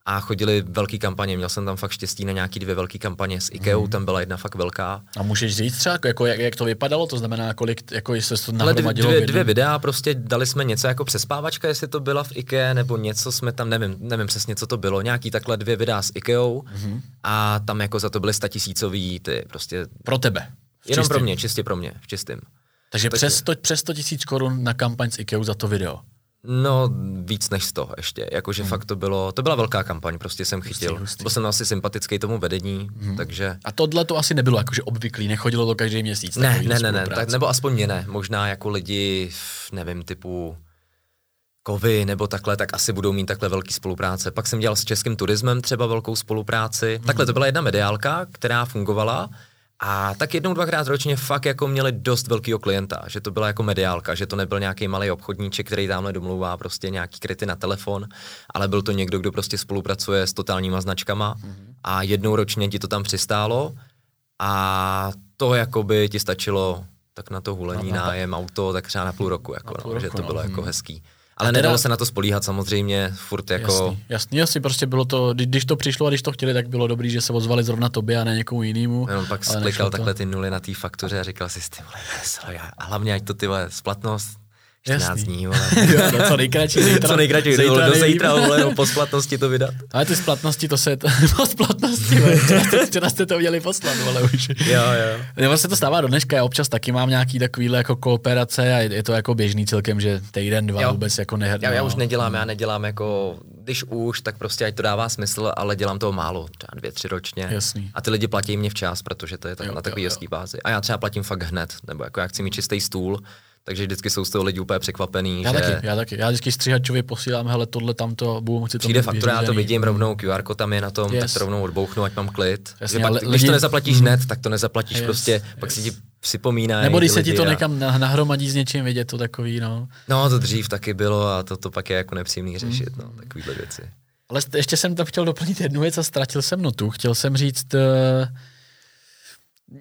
a chodili velký kampaně. Měl jsem tam fakt štěstí na nějaký dvě velké kampaně s IKEA, hmm. tam byla jedna fakt velká. A můžeš říct třeba, jako, jak, jak, to vypadalo, to znamená, kolik, jako se to Ale dvě, dvě, dvě videa, prostě dali jsme něco jako přespávačka, jestli to byla v IKEA, nebo něco jsme tam, nevím, nevím přesně, co to bylo, nějaký takhle dvě videa s IKEA hmm. a tam jako za to byly statisícový ty prostě. Pro tebe. Jenom čistým. pro mě, čistě pro mě, v čistém. Takže, Takže přes 100 přes 100 tisíc korun na kampaň s IKEA za to video. No, víc než 100 ještě. Jakože hmm. fakt to bylo, to byla velká kampaň, prostě jsem chytil. Hustý, hustý. Byl jsem asi sympatický tomu vedení, hmm. takže... A tohle to asi nebylo jakože obvyklý, nechodilo to každý měsíc. Ne, ne, ne, ne, tak, nebo aspoň mě ne. Možná jako lidi, nevím, typu kovy nebo takhle, tak asi budou mít takhle velký spolupráce. Pak jsem dělal s českým turismem třeba velkou spolupráci. Hmm. Takhle to byla jedna mediálka, která fungovala a tak jednou, dvakrát ročně fakt jako měli dost velkého klienta, že to byla jako mediálka, že to nebyl nějaký malý obchodníček, který tamhle domlouvá prostě nějaký kryty na telefon, ale byl to někdo, kdo prostě spolupracuje s totálníma značkama mm-hmm. a jednou ročně ti to tam přistálo a to jakoby ti stačilo tak na to hulení, no, nájem, auto, tak třeba na půl roku, jako, na půl no, roku, že to bylo no. jako mhm. hezký. Ale teda, nedalo se na to spolíhat samozřejmě, furt jako... Jasný, jasný, jasný, prostě bylo to, když to přišlo a když to chtěli, tak bylo dobrý, že se ozvali zrovna tobě a ne někomu jinému. On pak sklikal takhle ty nuly na té faktuře a říkal si, ty vole, a hlavně ať to ty vole, splatnost, 14 Jasný. dní, vole. jo, no, co nejkratší. Zítra, co nejkratší, zítra, do zítra, vole, po splatnosti to vydat. Ale ty splatnosti, to se, po splatnosti, vole, včera, jste, včera jste to měli poslat, vole, už. Jo, jo. Nebo se to stává do dneška, já občas taky mám nějaký takovýhle jako kooperace a je to jako běžný celkem, že týden, dva jo. vůbec jako nehr. Já, já už nedělám, já nedělám jako, když už, tak prostě ať to dává smysl, ale dělám toho málo, třeba dvě, tři ročně. Jasný. A ty lidi platí mě včas, protože to je tak, jo, na takový hezký bázi. A já třeba platím fakt hned, nebo jako já chci mít čistý stůl, takže vždycky jsou z toho lidi úplně překvapený. Já že... taky, já taky. Já vždycky střihačovi posílám, hele, tohle tamto, budu moci to Přijde faktura, já to vidím rovnou, QR tam je na tom, yes. tak to rovnou odbouchnu, ať mám klid. Jasně, pak, když lidi... to nezaplatíš hned, tak to nezaplatíš yes, prostě, yes. pak si ti připomíná. Nebo když se ti to a... někam nahromadí s něčím vidět, to takový, no. No, to dřív taky bylo a to, to pak je jako nepříjemný řešit, mm. no, takovýhle věci. Ale ještě jsem tam chtěl doplnit jednu věc a ztratil jsem notu. Chtěl jsem říct, uh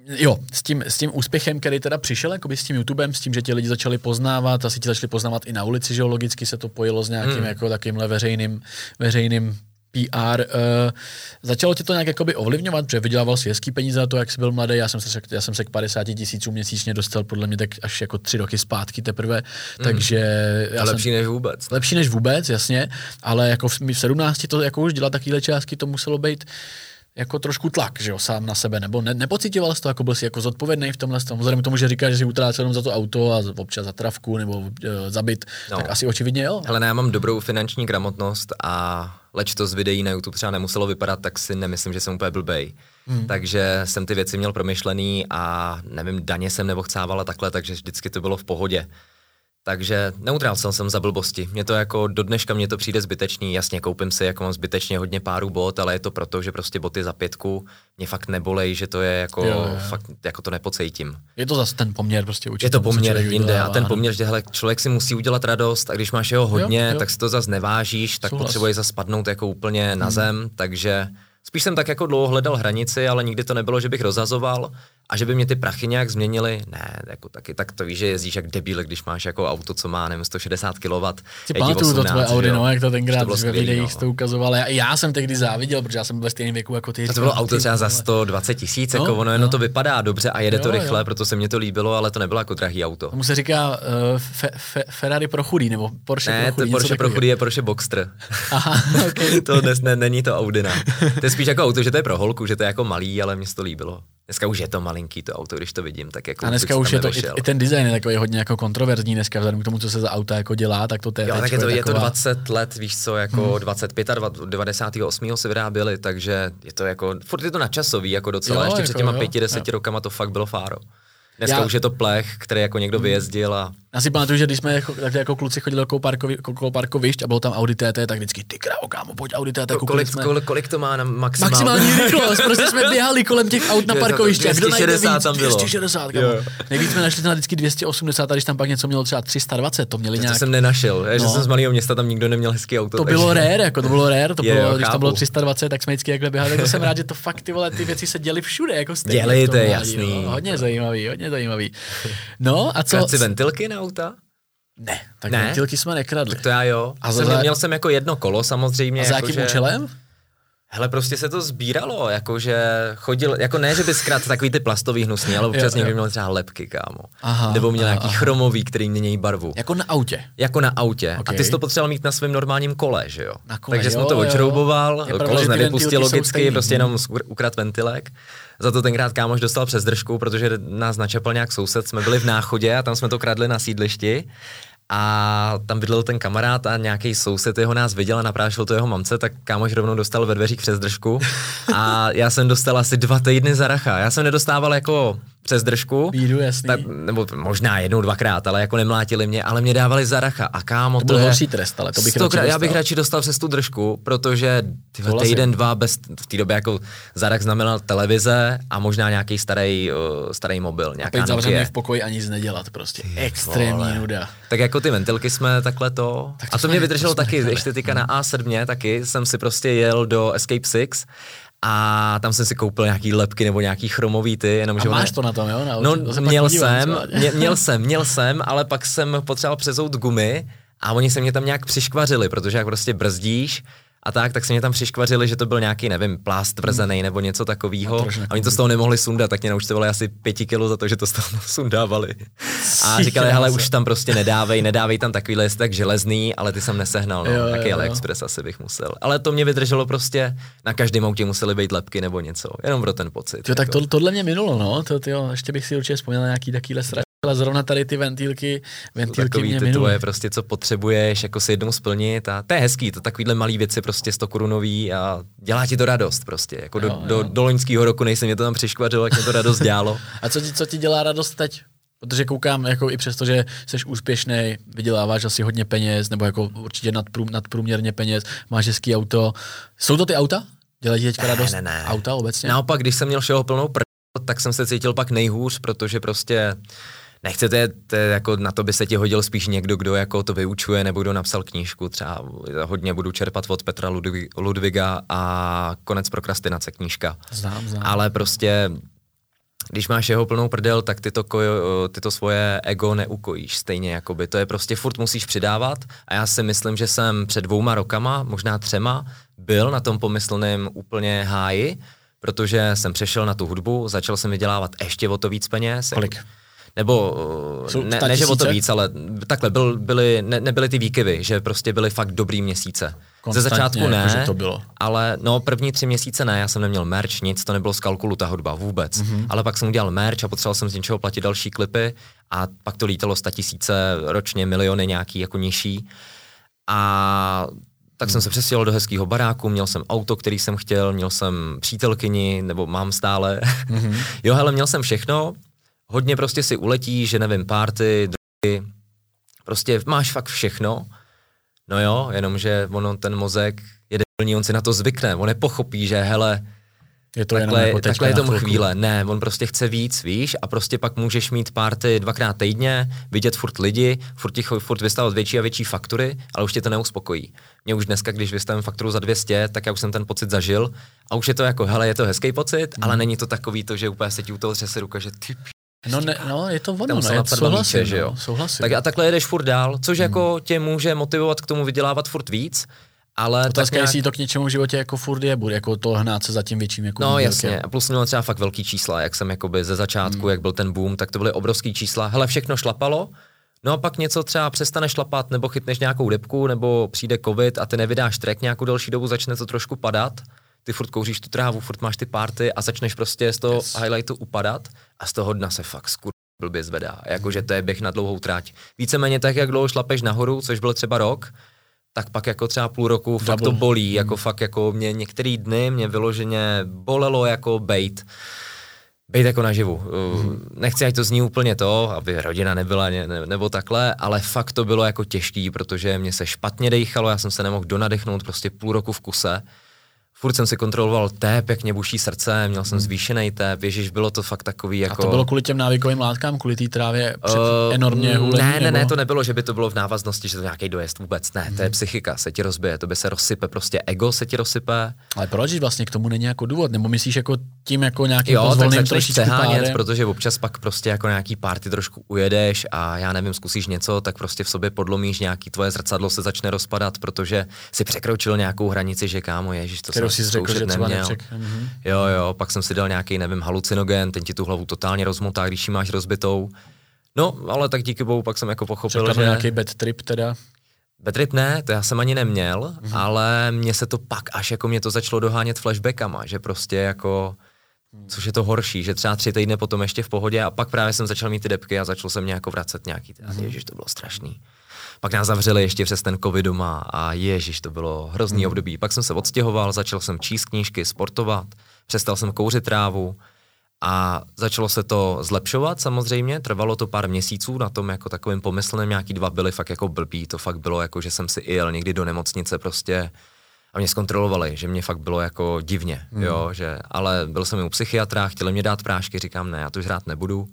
Jo, s tím, s tím úspěchem, který teda přišel jakoby s tím YouTubem, s tím, že ti lidi začali poznávat, asi ti začali poznávat i na ulici, že jo, logicky se to pojilo s nějakým hmm. jako takýmhle veřejným, veřejným PR. Uh, eh, začalo tě to nějak jakoby ovlivňovat, protože vydělával si hezký peníze za to, jak jsi byl mladý. Já jsem se, já jsem se k 50 tisícům měsíčně dostal podle mě tak až jako tři roky zpátky teprve. Mm. Takže. Já lepší jsem, než vůbec. Lepší než vůbec, jasně. Ale jako v, v 17 to jako už dělat takovéhle částky, to muselo být jako trošku tlak, že jo, sám na sebe, nebo ne, nepocitoval jsi to, jako byl jsi jako zodpovědný v tomhle, tom, vzhledem k tomu, že říkáš, že si utrácel jenom za to auto a občas za travku nebo uh, zabit, no. tak asi očividně jo. Hele, ne, já mám dobrou finanční gramotnost a leč to z videí na YouTube třeba nemuselo vypadat, tak si nemyslím, že jsem úplně blbej. Hmm. Takže jsem ty věci měl promyšlený a nevím, daně jsem nebo chcával a takhle, takže vždycky to bylo v pohodě. Takže neutrácel jsem za blbosti. Mě to jako do dneška mě to přijde zbytečný. Jasně, koupím si jako mám zbytečně hodně párů bot, ale je to proto, že prostě boty za pětku mě fakt nebolej, že to je jako, jo, jo. fakt jako to nepocejtím. Je to zase ten poměr prostě určitě. Je to poměr jinde a ten poměr, že hele, člověk si musí udělat radost a když máš jeho hodně, jo, jo. tak si to zase nevážíš, tak Souhlas. potřebuješ zase spadnout jako úplně na hmm. zem, takže Spíš jsem tak jako dlouho hledal hranici, ale nikdy to nebylo, že bych rozhazoval a že by mě ty prachy nějak změnily. Ne, jako taky, tak to víš, že jezdíš jak debil, když máš jako auto, co má, nevím, 160 kW. Si pamatuju to tvoje Audi, no, jak to tenkrát ve videích no. to ukazoval. Já, já, jsem tehdy záviděl, protože já jsem ve stejném věku jako ty. A to bylo auto třeba za 120 tisíc, no, jako ono, no. to vypadá dobře a jede jo, to rychle, jo. proto se mě to líbilo, ale to nebylo jako drahý auto. Tomu se říká uh, fe, fe, Ferrari pro chudý, nebo Porsche ne, pro chudý. Ne, Porsche pro chudý je Porsche Boxster. Aha, okay. to dnes ne, není to Audina. To je spíš jako auto, že to je pro holku, že to je jako malý, ale mě to líbilo. Dneska už je to malinký to auto, když to vidím, tak jako. A dneska už je to, i, i, ten design je takový hodně jako kontroverzní dneska, vzhledem k tomu, co se za auta jako dělá, tak to je. Jo, tak je to, je, taková... je to 20 let, víš co, jako hmm. 25 a 98. se vyráběli, takže je to jako, furt je to načasový, jako docela, jo, ještě jako, před těma pěti, deseti rokama to fakt bylo fáro. Dneska já, už je to plech, který jako někdo hmm. vyjezdil a... Já si pamatuju, že když jsme jako, tak jako kluci chodili do parkovi, okolo parkovišť a bylo tam Audi TT, tak vždycky ty kravo, kámo, pojď Audi TT, Ko, kolik, jsme... kolik, kolik, to má na maximální? Maximální rychlost, prostě jsme běhali kolem těch aut na parkovišti. 260 tam bylo. 260, kámo. Nejvíc jsme našli na vždycky 280, a když tam pak něco mělo třeba 320, to měli nějak... To jsem nenašel, no. že jsem z malého města, tam nikdo neměl hezký auto. To takže... bylo rare, jako to bylo rare, to bylo, když tam bylo 320, tak jsme vždycky jakhle běhali, to jsem rád, že to fakt ty vole, ty věci se děly všude, jako stejně. Děli, to je jasný. Hodně zajímavý, hodně zajímavý. No a co? Ventilky na auta? Ne, tak ne? ventilky jsme nekradli. Tak to já jo. A za... jsem, měl jsem jako jedno kolo samozřejmě. A za jako jakým že... účelem? Hele, prostě se to sbíralo, jakože chodil, jako ne, že by zkrát takový ty plastový hnusný, ale občas někdo měl třeba lepky, kámo. Aha, Nebo měl aha, nějaký aha. chromový, který mění barvu. Jako na autě. Jako na autě. Okay. A ty jsi to potřeboval mít na svém normálním kole, že jo? Na kole, Takže jo, jsem to očrouboval, kolo nevypustil logicky, stejný, prostě jenom ukrad ventilek. Za to tenkrát kámoš dostal přes držku, protože nás načepal nějak soused, jsme byli v náchodě a tam jsme to kradli na sídlišti a tam bydlel ten kamarád a nějaký soused jeho nás viděl a naprášil to jeho mamce, tak kámoš rovnou dostal ve dveřích přes držku a já jsem dostal asi dva týdny za racha. Já jsem nedostával jako přes držku. Bídu, jasný. Tak, nebo možná jednou, dvakrát, ale jako nemlátili mě, ale mě dávali za racha. A kámo, to, to byl horší trest, ale to bych stokrát, Já bych radši dostal přes tu držku, protože tyhle, týden, dva bez, v té době jako za znamenal televize a možná nějaký starý, uh, starý mobil. Nějaká a zavřený v pokoji ani nic nedělat prostě. Ty Extrémní vole. nuda. Tak jako ty ventilky jsme takhle to. Tak to a to mě vydrželo taky, ještě teďka na A7 taky jsem si prostě jel do Escape 6 a tam jsem si koupil nějaký lepky nebo nějaký chromový ty. Jenom, a že máš to na tom, jo? Na no, měl jsem, mě, měl jsem, měl jsem, ale pak jsem potřeboval přezout gumy a oni se mě tam nějak přiškvařili, protože jak prostě brzdíš, a tak, tak se mě tam přiškvařili, že to byl nějaký, nevím, plást tvrzený nebo něco takového. A, oni to z toho nemohli sundat, tak mě naučtovali asi pěti kilo za to, že to z toho sundávali. A říkali, hele, už tam prostě nedávej, nedávej tam takový list tak železný, ale ty jsem nesehnal, no. Jo, Taky jo, AliExpress asi bych musel. Ale to mě vydrželo prostě, na každém autě museli být lepky nebo něco, jenom pro ten pocit. Jo, jako. tak to, tohle mě minulo, no, to, tyjo, ještě bych si určitě vzpomněl nějaký takovýhle ale zrovna tady ty ventilky, ventilky takový mě ty tvoje prostě, co potřebuješ jako si jednou splnit a to je hezký, to takovýhle malý věci prostě 100 korunový a dělá ti to radost prostě, jako jo, do, jo. do, do loňského roku nejsem mě to tam přiškvařilo, jak mě to radost dělalo. a co ti, co ti dělá radost teď? Protože koukám, jako i přesto, že jsi úspěšný, vyděláváš asi hodně peněz, nebo jako určitě nadprům, nadprůměrně peněz, máš hezký auto. Jsou to ty auta? Dělají ti teďka radost ne, ne, ne. auta obecně? Naopak, když jsem měl všeho plnou pr, tak jsem se cítil pak nejhůř, protože prostě nechcete, to jako na to by se ti hodil spíš někdo, kdo jako to vyučuje, nebo kdo napsal knížku, třeba hodně budu čerpat od Petra Ludviga a Konec prokrastinace knížka. Znám, znám. Ale prostě když máš jeho plnou prdel, tak ty to, kojo, ty to svoje ego neukojíš stejně, jakoby. To je prostě furt musíš přidávat a já si myslím, že jsem před dvouma rokama, možná třema, byl na tom pomyslném úplně háji, protože jsem přešel na tu hudbu, začal jsem vydělávat ještě o to víc peněz. Kolik? Nebo ne, ne, že o to víc, ale takhle, byl, byly, ne, nebyly ty výkyvy, že prostě byly fakt dobrý měsíce. Ze začátku ne, jako, to bylo. ale no první tři měsíce ne, já jsem neměl merch, nic, to nebylo z kalkulu ta hudba vůbec. Mm-hmm. Ale pak jsem udělal merch a potřeboval jsem z něčeho platit další klipy a pak to lítalo sta tisíce ročně, miliony nějaký jako nižší. A tak jsem se přestěhoval do hezkého baráku, měl jsem auto, který jsem chtěl, měl jsem přítelkyni, nebo mám stále. Mm-hmm. jo, hele, měl jsem všechno, hodně prostě si uletí, že nevím, party, drogy, prostě máš fakt všechno, no jo, jenomže ono, ten mozek je debilní, on si na to zvykne, on nepochopí, že hele, je to takhle, jako takhle je tomu chvíle. Ne, on prostě chce víc, víš, a prostě pak můžeš mít party dvakrát týdně, vidět furt lidi, furt ti furt vystavovat větší a větší faktury, ale už tě to neuspokojí. Mě už dneska, když vystavím fakturu za 200, tak já už jsem ten pocit zažil a už je to jako, hele, je to hezký pocit, mm. ale není to takový to, že úplně se ti u toho třese ruka, že ty No, ne, no, je to ono, no, já souhlasím, míče, že jo? No, souhlasím. Tak a takhle jedeš furt dál, což hmm. jako tě může motivovat k tomu vydělávat furt víc, ale Otázka, nějak... jestli to k něčemu v životě jako furt je, bude jako to hnát se za tím větším jako No jasně, a plus měl třeba fakt velký čísla, jak jsem jakoby ze začátku, hmm. jak byl ten boom, tak to byly obrovský čísla. Hele, všechno šlapalo, no a pak něco třeba přestane šlapat, nebo chytneš nějakou depku, nebo přijde covid a ty nevydáš track nějakou další dobu, začne to trošku padat ty furt kouříš tu trávu, furt máš ty party a začneš prostě z toho yes. highlightu upadat a z toho dna se fakt skur blbě zvedá. Jakože to je běh na dlouhou tráť. Víceméně tak, jak dlouho šlapeš nahoru, což byl třeba rok, tak pak jako třeba půl roku Double. fakt to bolí, mm. jako fakt jako mě některý dny mě vyloženě bolelo jako bejt. Bejt jako naživu. Mm. Nechci, ať to zní úplně to, aby rodina nebyla ne, ne, nebo takhle, ale fakt to bylo jako těžký, protože mě se špatně dejchalo, já jsem se nemohl donadechnout prostě půl roku v kuse furt jsem si kontroloval tép, jak mě buší srdce, měl jsem hmm. zvýšený tép, ježiš, bylo to fakt takový jako... A to bylo kvůli těm návykovým látkám, kvůli té trávě před uh, enormně hulení, Ne, ne, nebo... ne, to nebylo, že by to bylo v návaznosti, že to nějaký dojezd vůbec, ne, hmm. to je hmm. psychika, se ti rozbije, to by se rozsype, prostě ego se ti rozsype. Ale proč vlastně k tomu není jako důvod, nebo myslíš jako tím jako nějakým jo, pozvolným trošičku přehánět, protože občas pak prostě jako nějaký party trošku ujedeš a já nevím, zkusíš něco, tak prostě v sobě podlomíš nějaký tvoje zrcadlo se začne rozpadat, protože si překročil nějakou hranici, že kámo, ježiš, to si řekl, že třeba neměl. Mm-hmm. Jo, jo, pak jsem si dal nějaký, nevím, halucinogen, ten ti tu hlavu totálně rozmotá, když ji máš rozbitou. No, ale tak díky bohu pak jsem jako pochopil, Řekl že... nějaký bad trip teda? Bad trip ne, to já jsem ani neměl, mm-hmm. ale mně se to pak až jako mě to začalo dohánět flashbackama, že prostě jako což je to horší, že třeba tři týdny potom ještě v pohodě a pak právě jsem začal mít ty depky a začal jsem mě jako vracet nějaký, ty, mm-hmm. ježiš, to bylo strašný. Pak nás zavřeli ještě přes ten covid doma a ježiš, to bylo hrozný hmm. období. Pak jsem se odstěhoval, začal jsem číst knížky, sportovat, přestal jsem kouřit trávu a začalo se to zlepšovat samozřejmě, trvalo to pár měsíců na tom jako takovým pomyslném, nějaký dva byly fakt jako blbý, to fakt bylo jako, že jsem si jel někdy do nemocnice prostě a mě zkontrolovali, že mě fakt bylo jako divně, hmm. jo, že, ale byl jsem u psychiatra, chtěli mě dát prášky, říkám ne, já to už hrát nebudu,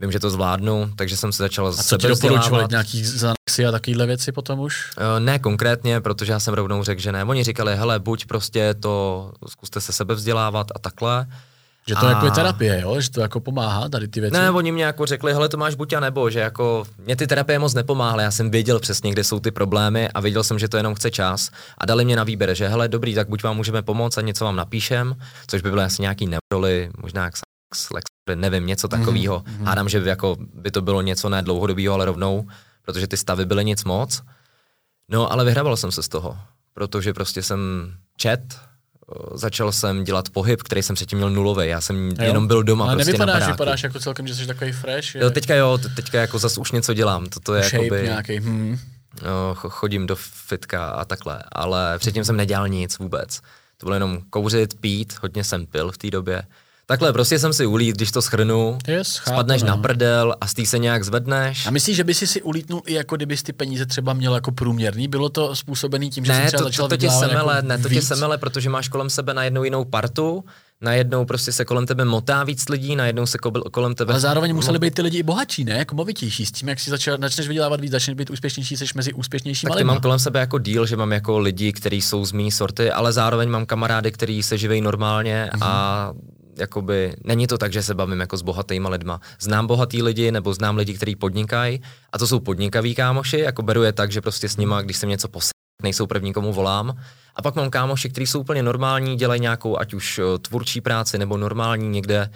vím, že to zvládnu, takže jsem se začal A co ti doporučovali, nějaký Xanaxy a takovéhle věci potom už? Uh, ne konkrétně, protože já jsem rovnou řekl, že ne. Oni říkali, hele, buď prostě to, zkuste se sebe vzdělávat a takhle, že to a... jako je terapie, jo? že to jako pomáhá tady ty věci. Ne, oni mě jako řekli, hele, to máš buď a nebo, že jako mě ty terapie moc nepomáhaly, já jsem věděl přesně, kde jsou ty problémy a věděl jsem, že to jenom chce čas a dali mě na výběr, že hele, dobrý, tak buď vám můžeme pomoct a něco vám napíšem, což by bylo asi nějaký neuroly, možná jak Lex, nevím, něco takového. Mm-hmm. Hádám, že jako by to bylo něco ne dlouhodobého, ale rovnou, protože ty stavy byly nic moc. No, ale vyhrával jsem se z toho, protože prostě jsem čet, začal jsem dělat pohyb, který jsem předtím měl nulový. Já jsem jo. jenom byl doma. Ale prostě nevypadáš, na vypadáš jako celkem, že jsi takový fresh. Je... Jo, teďka jo, teďka jako zase už něco dělám. Toto je Shape jakoby, nějaký. Hmm. No, chodím do fitka a takhle, ale předtím jsem nedělal nic vůbec. To bylo jenom kouřit, pít, hodně jsem pil v té době. Takhle, prostě jsem si ulít, když to schrnu, yes, chápu, spadneš no. na prdel a z té se nějak zvedneš. A myslíš, že by si si ulítnul i jako kdyby ty peníze třeba měl jako průměrný? Bylo to způsobený tím, že ne, jsi třeba to, začal to, to tě semele, jako ne, to tě semele, protože máš kolem sebe na jednu jinou partu, najednou prostě se kolem tebe motá víc lidí, najednou se kolem tebe... Ale zároveň museli být ty lidi i bohatší, ne? Jako movitější. S tím, jak si začal, začneš vydělávat víc, začneš být úspěšnější, jsi mezi úspěšnějšími Tak mám kolem sebe jako díl, že mám jako lidi, kteří jsou z mý sorty, ale zároveň mám kamarády, kteří se živejí normálně mm-hmm. a jakoby, není to tak, že se bavím jako s bohatýma lidma. Znám bohatý lidi nebo znám lidi, kteří podnikají a to jsou podnikaví kámoši, jako beru je tak, že prostě s nima, když jsem něco posl nejsou první, komu volám. A pak mám kámoši, kteří jsou úplně normální, dělají nějakou ať už eh, tvůrčí práci nebo normální někde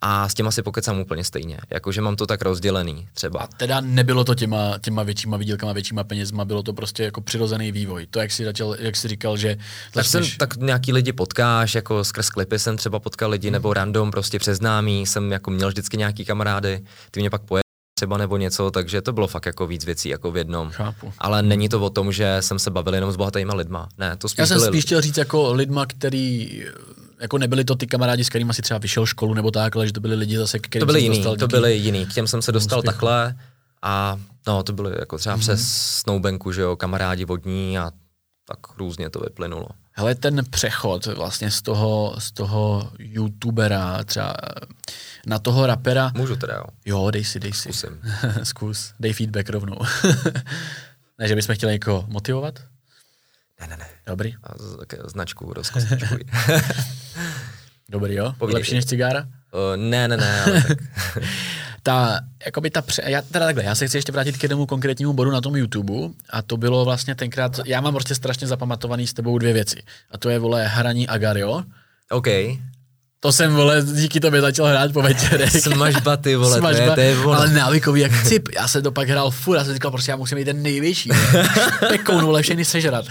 a s těma si pokecám úplně stejně. Jakože mám to tak rozdělený třeba. A teda nebylo to těma, těma většíma výdělkama, většíma penězma, bylo to prostě jako přirozený vývoj. To, jak jsi, začal, jak jsi říkal, že... Tak, jsem, tak nějaký lidi potkáš, jako skrz klipy jsem třeba potkal lidi, hmm. nebo random, prostě přeznámý, jsem jako měl vždycky nějaký kamarády, ty mě pak poje třeba nebo něco, takže to bylo fakt jako víc věcí jako v jednom. Chápu. Ale není to o tom, že jsem se bavil jenom s bohatýma lidma. Ne, to spíš Já jsem byli... spíš chtěl říct jako lidma, který jako nebyli to ty kamarádi, s kterými si třeba vyšel školu nebo tak, ale že to byli lidi zase, který To byli jiný, díky... to byli jiný, k těm jsem se dostal takhle a no, to byly jako třeba mm-hmm. přes Snowbanku, že jo, kamarádi vodní a tak různě to vyplynulo. Hele, ten přechod vlastně z toho, z toho youtubera třeba na toho rapera. Můžu teda, jo. Jo, dej si, dej si. Zkusím. Zkus, dej feedback rovnou. ne, že bychom chtěli někoho motivovat? Ne, ne, ne. Dobrý. A značku rozkosničkuj. Dobrý, jo? Povídej. Lepší než cigára? Uh, ne, ne, ne, ale tak. Ta, jakoby ta pře... já, teda takhle, já se chci ještě vrátit k jednomu konkrétnímu bodu na tom YouTube a to bylo vlastně tenkrát, já mám prostě strašně zapamatovaný s tebou dvě věci a to je, vole, hraní Agario. OK. To jsem, vole, díky tobě začal hrát po večerech. Smažba, ty vole, Smažba, to je, to je vole. Ale návykový jak cip. Já jsem to pak hrál furt, já jsem říkal, prostě já musím mít ten největší. Pekoun, vole, všechny sežrat.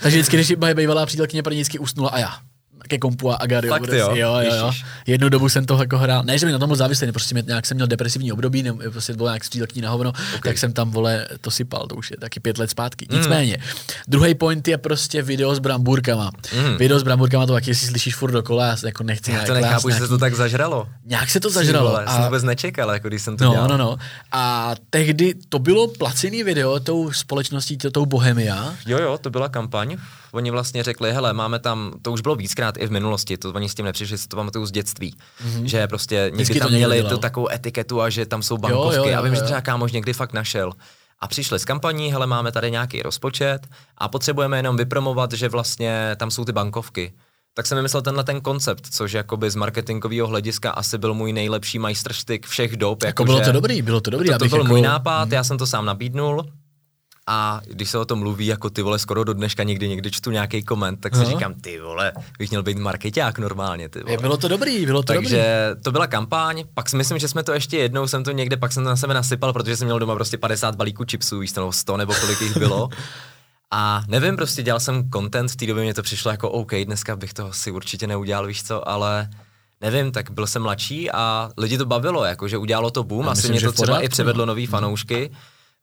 Takže vždycky, když moje bývalá přítelkyně první vždycky usnula a já ke kompu a Agario. Fakt jo? jo, jo, jo. Jednu dobu jsem to jako hrál, ne, že mi na tom byl závislý, prostě mě, nějak jsem měl depresivní období, ne, prostě bylo nějak střílekní na hovno, okay. tak jsem tam, vole, to sypal, to už je taky pět let zpátky. Mm. Nicméně, druhý point je prostě video s bramburkama. Mm. Video s bramburkama to taky, jestli slyšíš furt dokola, já jako nechci já to nechápu, že se to tak zažralo. Nějak se to zažralo. Vole, a... jsem vůbec nečekal, jako když jsem to no, dělal. No, no, A tehdy to bylo placený video tou společností, tou Bohemia. Jo, jo, to byla kampaň oni vlastně řekli, hele, máme tam, to už bylo víckrát i v minulosti, to oni s tím nepřišli, si to pamatuju z dětství, mm-hmm. že prostě někdy tam měli tu takovou etiketu a že tam jsou bankovky jo, jo, jo, a vím, jo. že třeba kámoš někdy fakt našel. A přišli s kampaní, hele, máme tady nějaký rozpočet a potřebujeme jenom vypromovat, že vlastně tam jsou ty bankovky tak jsem vymyslel tenhle ten koncept, což jakoby z marketingového hlediska asi byl můj nejlepší majstrštyk všech dob. Jako, jako bylo to dobrý, bylo to dobrý. To, to byl jako... můj nápad, hmm. já jsem to sám nabídnul a když se o tom mluví, jako ty vole, skoro do dneška někdy, někdy čtu nějaký koment, tak si uh-huh. říkám, ty vole, bych měl být marketák normálně, ty vole. Bylo to dobrý, bylo to Takže dobrý. to byla kampaň, pak si myslím, že jsme to ještě jednou, jsem to někde, pak jsem to na sebe nasypal, protože jsem měl doma prostě 50 balíků chipsů, víš, nebo 100 nebo kolik jich bylo. A nevím, prostě dělal jsem content, v té době mě to přišlo jako OK, dneska bych to si určitě neudělal, víš co, ale nevím, tak byl jsem mladší a lidi to bavilo, jakože udělalo to boom, Já asi myslím, mě to třeba i převedlo no. nový fanoušky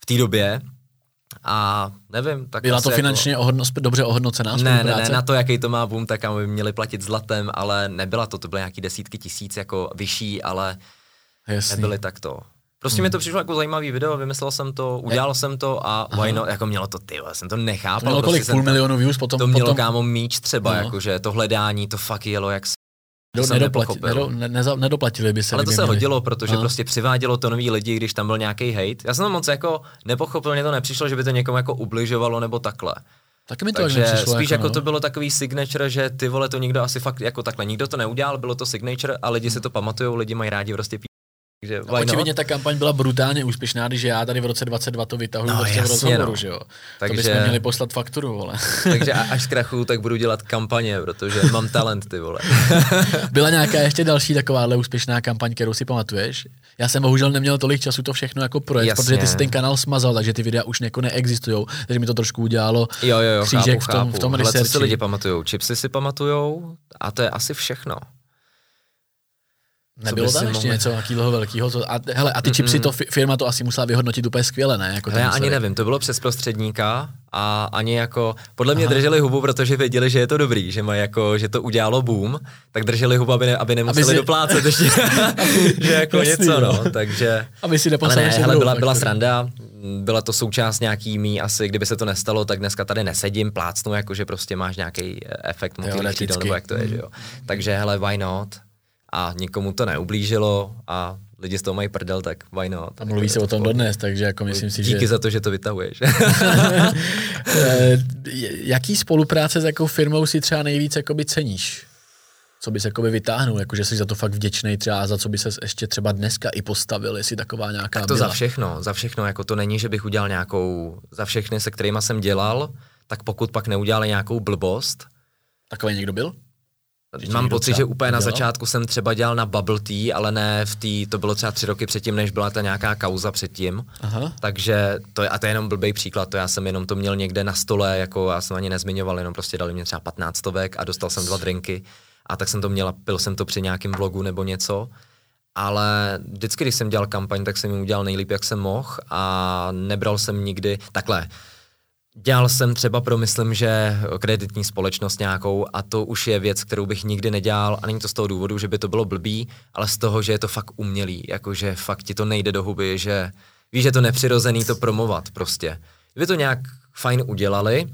v té době, a nevím. Tak Byla to jako- finančně jako... ohodno, dobře ohodnocená ne, ne, ne, na to, jaký to má boom, tak aby měli platit zlatem, ale nebyla to, to byly nějaký desítky tisíc jako vyšší, ale Jasný. nebyly takto. Prostě hmm. mi to přišlo jako zajímavý video, vymyslel jsem to, udělal je. jsem to a Aha. why not, jako mělo to ty, jsem to nechápal. To mělo prostě kolik, půl milionu views potom? To mělo potom... kámo míč třeba, no. jakože to hledání, to fakt jelo jak do, nedoplati, nedo, ne, neza, nedoplatili by se. Ale to se měli. hodilo, protože Aha. prostě přivádělo to nový lidi, když tam byl nějaký hate. Já jsem to moc jako nepochopil, mně to nepřišlo, že by to někomu jako ubližovalo nebo takhle. Taky mi to Takže nepřišlo, spíš jako, jako no. to bylo takový signature, že ty vole to nikdo asi fakt jako takhle, nikdo to neudělal, bylo to signature a lidi hmm. si to pamatujou, lidi mají rádi prostě takže no, očividně ta kampaň byla brutálně úspěšná, když já tady v roce 22 to vytahuji no, prostě jasně, v rozhovoru, no. že jo. Takže, to bychom měli poslat fakturu, vole. takže až z krachu, tak budu dělat kampaně, protože mám talent, ty vole. byla nějaká ještě další takováhle úspěšná kampaň, kterou si pamatuješ? Já jsem bohužel neměl tolik času to všechno jako projet, jasně. protože ty si ten kanál smazal, takže ty videa už jako neexistují, takže mi to trošku udělalo jo, jo, jo, křížek chápu, v tom, v tom Ale co si lidi pamatujou? Chipsy si pamatujou a to je asi všechno. Nebylo tam ještě mohl... něco takového velkého? Co, a, hele, a ty mm-hmm. chipsy, to firma to asi musela vyhodnotit úplně skvěle, ne? Jako já ani nevím, to bylo přes prostředníka a ani jako, podle mě Aha. drželi hubu, protože věděli, že je to dobrý, že má jako, že to udělalo boom, tak drželi hubu, aby, ne, aby nemuseli aby si... doplácet ještě, že jako Jasný, něco, no. no, takže. Aby si Ale ne, hele, byla, byla sranda, byla to součást nějaký mý, asi kdyby se to nestalo, tak dneska tady nesedím, plácnu, jako že prostě máš nějaký efekt motivační, nebo jak to je, že jo. Takže hele, why not? A nikomu to neublížilo a lidi z toho mají prdel, tak why not? A mluví se o tom dodnes, takže jako myslím si, Díky že... Díky za to, že to vytahuješ. Eh, jaký spolupráce s jakou firmou si třeba nejvíc jakoby ceníš? Co bys jakoby vytáhnul, jako že jsi za to fakt vděčný třeba za co by se ještě třeba dneska i postavil, jestli taková nějaká tak to byla. za všechno, za všechno, jako to není, že bych udělal nějakou, za všechny, se kterými jsem dělal, tak pokud pak neudělali nějakou blbost. Takový někdo byl? Mám pocit, že úplně na začátku jsem třeba dělal na Bubble Tea, ale ne v té, to bylo třeba tři roky předtím, než byla ta nějaká kauza předtím. Aha. Takže to je, a to je jenom blbý příklad, to já jsem jenom to měl někde na stole, jako já jsem ani nezmiňoval, jenom prostě dali mě třeba 15 stovek a dostal jsem dva drinky a tak jsem to měl pil jsem to při nějakém vlogu nebo něco. Ale vždycky, když jsem dělal kampaň, tak jsem ji udělal nejlíp, jak jsem mohl a nebral jsem nikdy, takhle, Dělal jsem třeba pro, myslím, že kreditní společnost nějakou a to už je věc, kterou bych nikdy nedělal a není to z toho důvodu, že by to bylo blbý, ale z toho, že je to fakt umělý, jakože fakt ti to nejde do huby, že víš, že to nepřirozený to promovat prostě. Kdyby to nějak fajn udělali,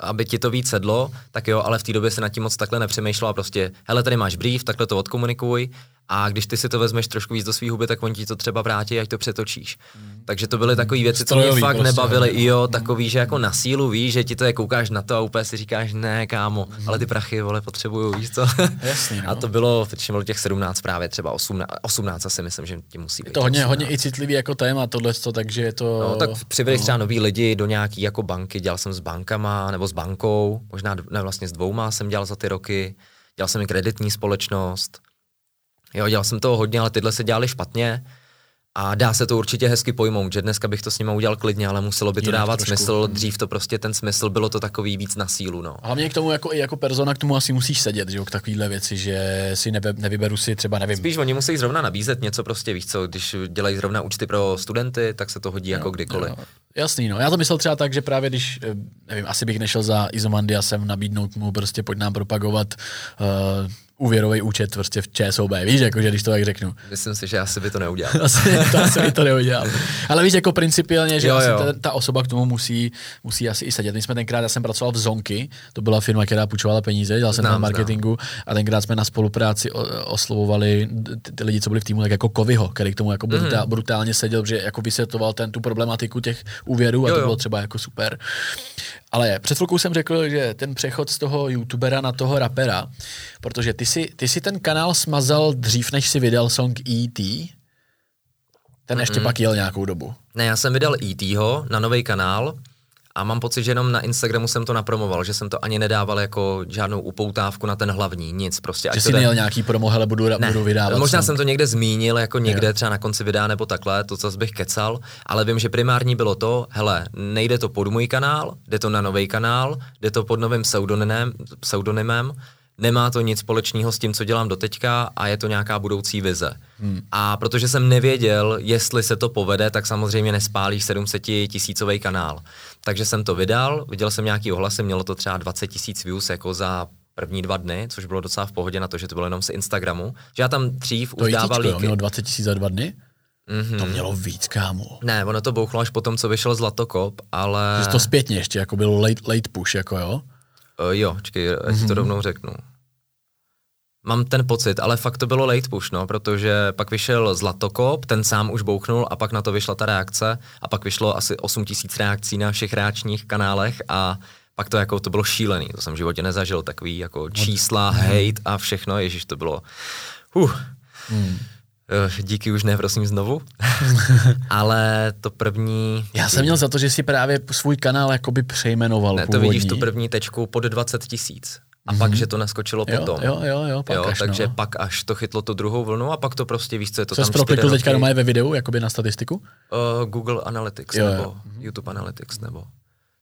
aby ti to víc sedlo, tak jo, ale v té době se nad tím moc takhle nepřemýšlela prostě, hele, tady máš brief, takhle to odkomunikuj a když ty si to vezmeš trošku víc do svých huby, tak oni ti to třeba vrátí, ať to přetočíš. Mm. Takže to byly takové věci, co mě fakt prostě, nebavily. I jo, takový, že jako na sílu víš, že ti to je koukáš na to a úplně si říkáš, ne, kámo, mm. ale ty prachy, vole, potřebuju, víš co? Jasný, no. A to bylo, teď bylo těch 17 právě, třeba 18, 18 asi myslím, že ti musí být. Je to hodně, hodně i citlivý jako téma tohle, takže je to... No, tak přivedeš no. třeba noví lidi do nějaký jako banky, dělal jsem s bankama nebo s bankou, možná ne, vlastně s dvouma jsem dělal za ty roky, dělal jsem i kreditní společnost, Jo, dělal jsem toho hodně, ale tyhle se dělali špatně. A dá se to určitě hezky pojmout, že dneska bych to s nimi udělal klidně, ale muselo by to Jinak dávat trošku. smysl. Dřív to prostě ten smysl, bylo to takový víc na sílu. No. Hlavně k tomu jako, i jako persona k tomu asi musíš sedět, že jo, k takovýhle věci, že si nebe, nevyberu si třeba, nevím. Spíš oni musí zrovna nabízet něco prostě, víš co, když dělají zrovna účty pro studenty, tak se to hodí jo, jako kdykoliv. Jo. Jasný, no. Já to myslel třeba tak, že právě když, eh, nevím, asi bych nešel za Izomandia sem nabídnout mu prostě pojď nám propagovat uh, úvěrový účet prostě v ČSOB, víš, jako, že když to tak řeknu. Myslím si, že asi by to neudělal. asi, to asi by to neudělal. Ale víš, jako principiálně, že jo, jo. Ta, ta, osoba k tomu musí, musí asi i sedět. My jsme tenkrát, já jsem pracoval v Zonky, to byla firma, která půjčovala peníze, dělal jsem na marketingu znám. a tenkrát jsme na spolupráci oslovovali ty, ty lidi, co byli v týmu, tak jako Kovyho, který k tomu jako mm. brutál, brutálně seděl, že jako vysvětloval ten, tu problematiku těch úvěrů a jo, to bylo třeba jako super. Ale před chvilkou jsem řekl, že ten přechod z toho youtubera na toho rapera, protože ty si, ty si ten kanál smazal dřív, než si vydal song E.T., ten mm-hmm. ještě pak jel nějakou dobu. Ne, já jsem vydal E.T.ho na nový kanál a mám pocit, že jenom na Instagramu jsem to napromoval, že jsem to ani nedával jako žádnou upoutávku na ten hlavní, nic prostě. Že jsi měl nějaký promo, hele, budu, ne, budu vydávat. Možná jsem to někde zmínil, jako někde jo. třeba na konci videa nebo takhle, to, co bych kecal, ale vím, že primární bylo to, hele, nejde to pod můj kanál, jde to na nový kanál, jde to pod novým pseudonymem, pseudonymem nemá to nic společného s tím, co dělám doteďka a je to nějaká budoucí vize. Hmm. A protože jsem nevěděl, jestli se to povede, tak samozřejmě nespálíš 700 tisícový kanál. Takže jsem to vydal, viděl jsem nějaký ohlasy, mělo to třeba 20 tisíc views jako za první dva dny, což bylo docela v pohodě na to, že to bylo jenom z Instagramu. Že já tam dřív to už dával líky. mělo 20 tisíc za dva dny? Mm-hmm. To mělo víc, kámo. Ne, ono to bouchlo až potom, co vyšel Zlatokop, ale... Že to zpětně ještě, jako byl late, late push, jako jo? Uh, jo, čekej, já ti to mhm. rovnou řeknu. Mám ten pocit, ale fakt to bylo late push, no, protože pak vyšel Zlatokop, ten sám už bouchnul a pak na to vyšla ta reakce a pak vyšlo asi 8 tisíc reakcí na všech reakčních kanálech a pak to jako, to bylo šílený, to jsem v životě nezažil, takový jako čísla, hmm. hate a všechno, ježíš, to bylo, uh. Hmm. Díky už ne, prosím, znovu. Ale to první... Já jsem měl za to, že si právě svůj kanál jakoby přejmenoval Ne, to původní. vidíš tu první tečku pod 20 tisíc. A mm-hmm. pak, že to naskočilo jo, potom. Jo, jo, jo, pak jo až, takže no. pak až to chytlo tu druhou vlnu a pak to prostě víš, co je to co tam Co teďka doma je ve videu, jakoby na statistiku? Uh, Google Analytics jo, nebo jo. YouTube Analytics nebo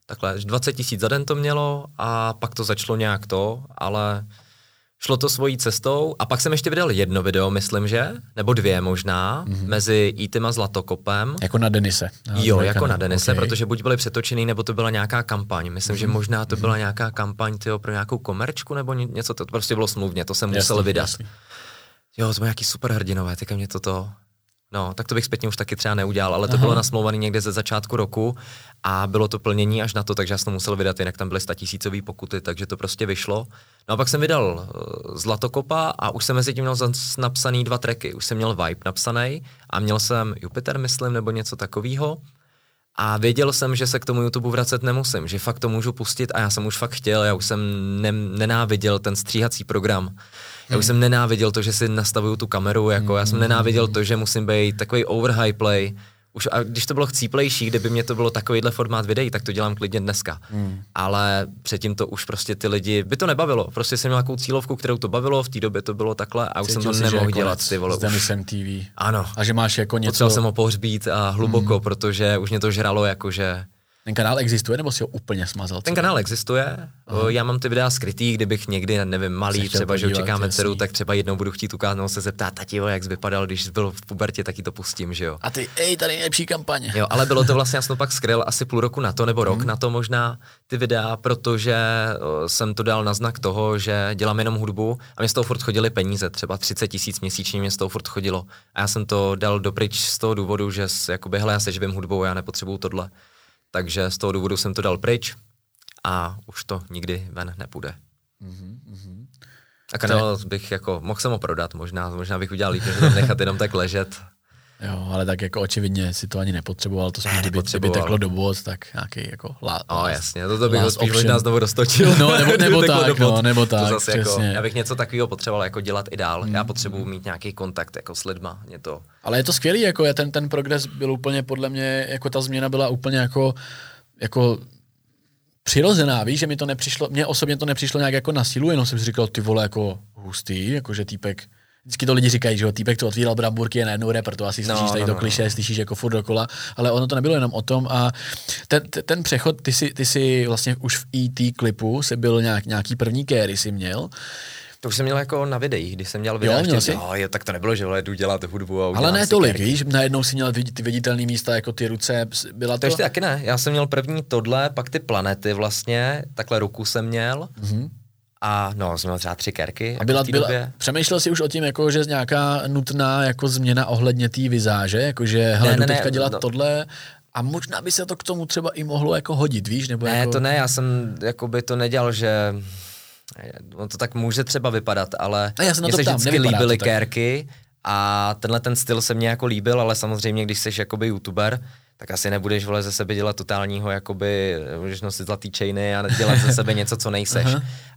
takhle. 20 tisíc za den to mělo a pak to začalo nějak to, ale šlo to svojí cestou a pak jsem ještě vydal jedno video, myslím, že, nebo dvě možná, mm-hmm. mezi Eatem a Zlatokopem. Jako na Denise. Na jo, jako kanál. na Denise, okay. protože buď byly přetočený, nebo to byla nějaká kampaň. Myslím, mm-hmm. že mhm. možná to mm-hmm. byla nějaká kampaň tyjo, pro nějakou komerčku, nebo něco, to prostě bylo smluvně, to jsem jasný, musel vydat. Jasný. Jo, to bylo nějaký superhrdinové, teďka mě toto No, tak to bych zpětně už taky třeba neudělal, ale to Aha. bylo nasmlouvané někde ze začátku roku a bylo to plnění až na to, takže já jsem to musel vydat, jinak tam byly statisícové pokuty, takže to prostě vyšlo. No a pak jsem vydal uh, Zlatokopa a už jsem mezi tím měl napsaný dva tracky. Už jsem měl Vibe napsaný a měl jsem Jupiter, myslím, nebo něco takového. A věděl jsem, že se k tomu YouTube vracet nemusím, že fakt to můžu pustit a já jsem už fakt chtěl, já už jsem ne- nenáviděl ten stříhací program. Já už jsem nenáviděl to, že si nastavuju tu kameru, jako já jsem nenáviděl to, že musím být takový overhigh play, už a když to bylo chcíplejší, kdyby mě to bylo takovýhle formát videí, tak to dělám klidně dneska. Hmm. Ale předtím to už prostě ty lidi, by to nebavilo. Prostě jsem měl nějakou cílovku, kterou to bavilo, v té době to bylo takhle a už Cítil jsem to nemohl dělat. Ty vole, s TV. Ano. A že máš jako něco... Potřeboval jsem ho pohřbít a hluboko, hmm. protože už mě to žralo jakože ten kanál existuje, nebo si ho úplně smazal? Ten kanál existuje. Aha. Já mám ty videa skrytý, kdybych někdy, nevím, malý, třeba, že očekáme dceru, tak třeba jednou budu chtít ukázat, se zeptat, tati, jak jsi vypadal, když byl v pubertě, taky to pustím, že jo. A ty, ej, tady je lepší kampaně. Jo, ale bylo to vlastně, já jsem pak skryl asi půl roku na to, nebo rok hmm. na to možná, ty videa, protože jsem to dal na znak toho, že dělám jenom hudbu a mě z toho furt chodily peníze, třeba 30 tisíc měsíčně mě z toho furt chodilo. A já jsem to dal dopryč z toho důvodu, že jakoby, hele, já se živím hudbou, já nepotřebuju tohle. Takže z toho důvodu jsem to dal pryč a už to nikdy ven nepůjde. Mm-hmm. A kanál bych jako, mohl jsem ho prodat možná, možná bych udělal líp, že to nechat jenom tak ležet. Jo, ale tak jako očividně si to ani nepotřeboval, to spíš, kdyby, kdyby teklo do bod, tak nějaký jako lá, O, jasně, to, to bych ho spíš možná znovu dostočil. No, nebo, nebo tak, no, nebo tak, to zase jako, já bych něco takového potřeboval jako dělat i dál, mm. já potřebuji mít nějaký kontakt jako s lidma, mě to. Ale je to skvělý, jako je ten, ten progres byl úplně podle mě, jako ta změna byla úplně jako, jako přirozená, víš, že mi to nepřišlo, mně osobně to nepřišlo nějak jako na sílu, jenom jsem si říkal, ty vole, jako hustý, jako že týpek vždycky to lidi říkají, že jo, týpek to otvíral bramburky je najednou rapper, to asi no, slyšíš no, tady no, do kliše, no. slyšíš jako furt dokola, ale ono to nebylo jenom o tom a ten, ten přechod, ty si, ty si vlastně už v ET klipu se byl nějak, nějaký první kéry si měl, to už jsem měl jako na videích, když jsem měl videa, jo, měl jsi? Jo, je, tak to nebylo, že vole, jdu dělat hudbu a Ale ne tolik, víš, najednou si měl ty viditelné místa, jako ty ruce, byla to... To ještě taky ne, já jsem měl první tohle, pak ty planety vlastně, takhle ruku jsem měl, mm-hmm. A no, jsme měl třeba tři kerky. A jako byla, byla, přemýšlel jsi už o tím, jako, že nějaká nutná jako změna ohledně té vizáže, jako že hele, ne, ne, teďka dělat no, tohle a možná by se to k tomu třeba i mohlo jako hodit, víš? Nebo ne, jako... to ne, já jsem jako by to nedělal, že on to tak může třeba vypadat, ale a já se mně se vždycky líbily kérky a tenhle ten styl se mně jako líbil, ale samozřejmě, když jsi jakoby youtuber, tak asi nebudeš vole ze sebe dělat totálního, jakoby, můžeš nosit zlatý chainy a dělat ze sebe něco, co nejseš.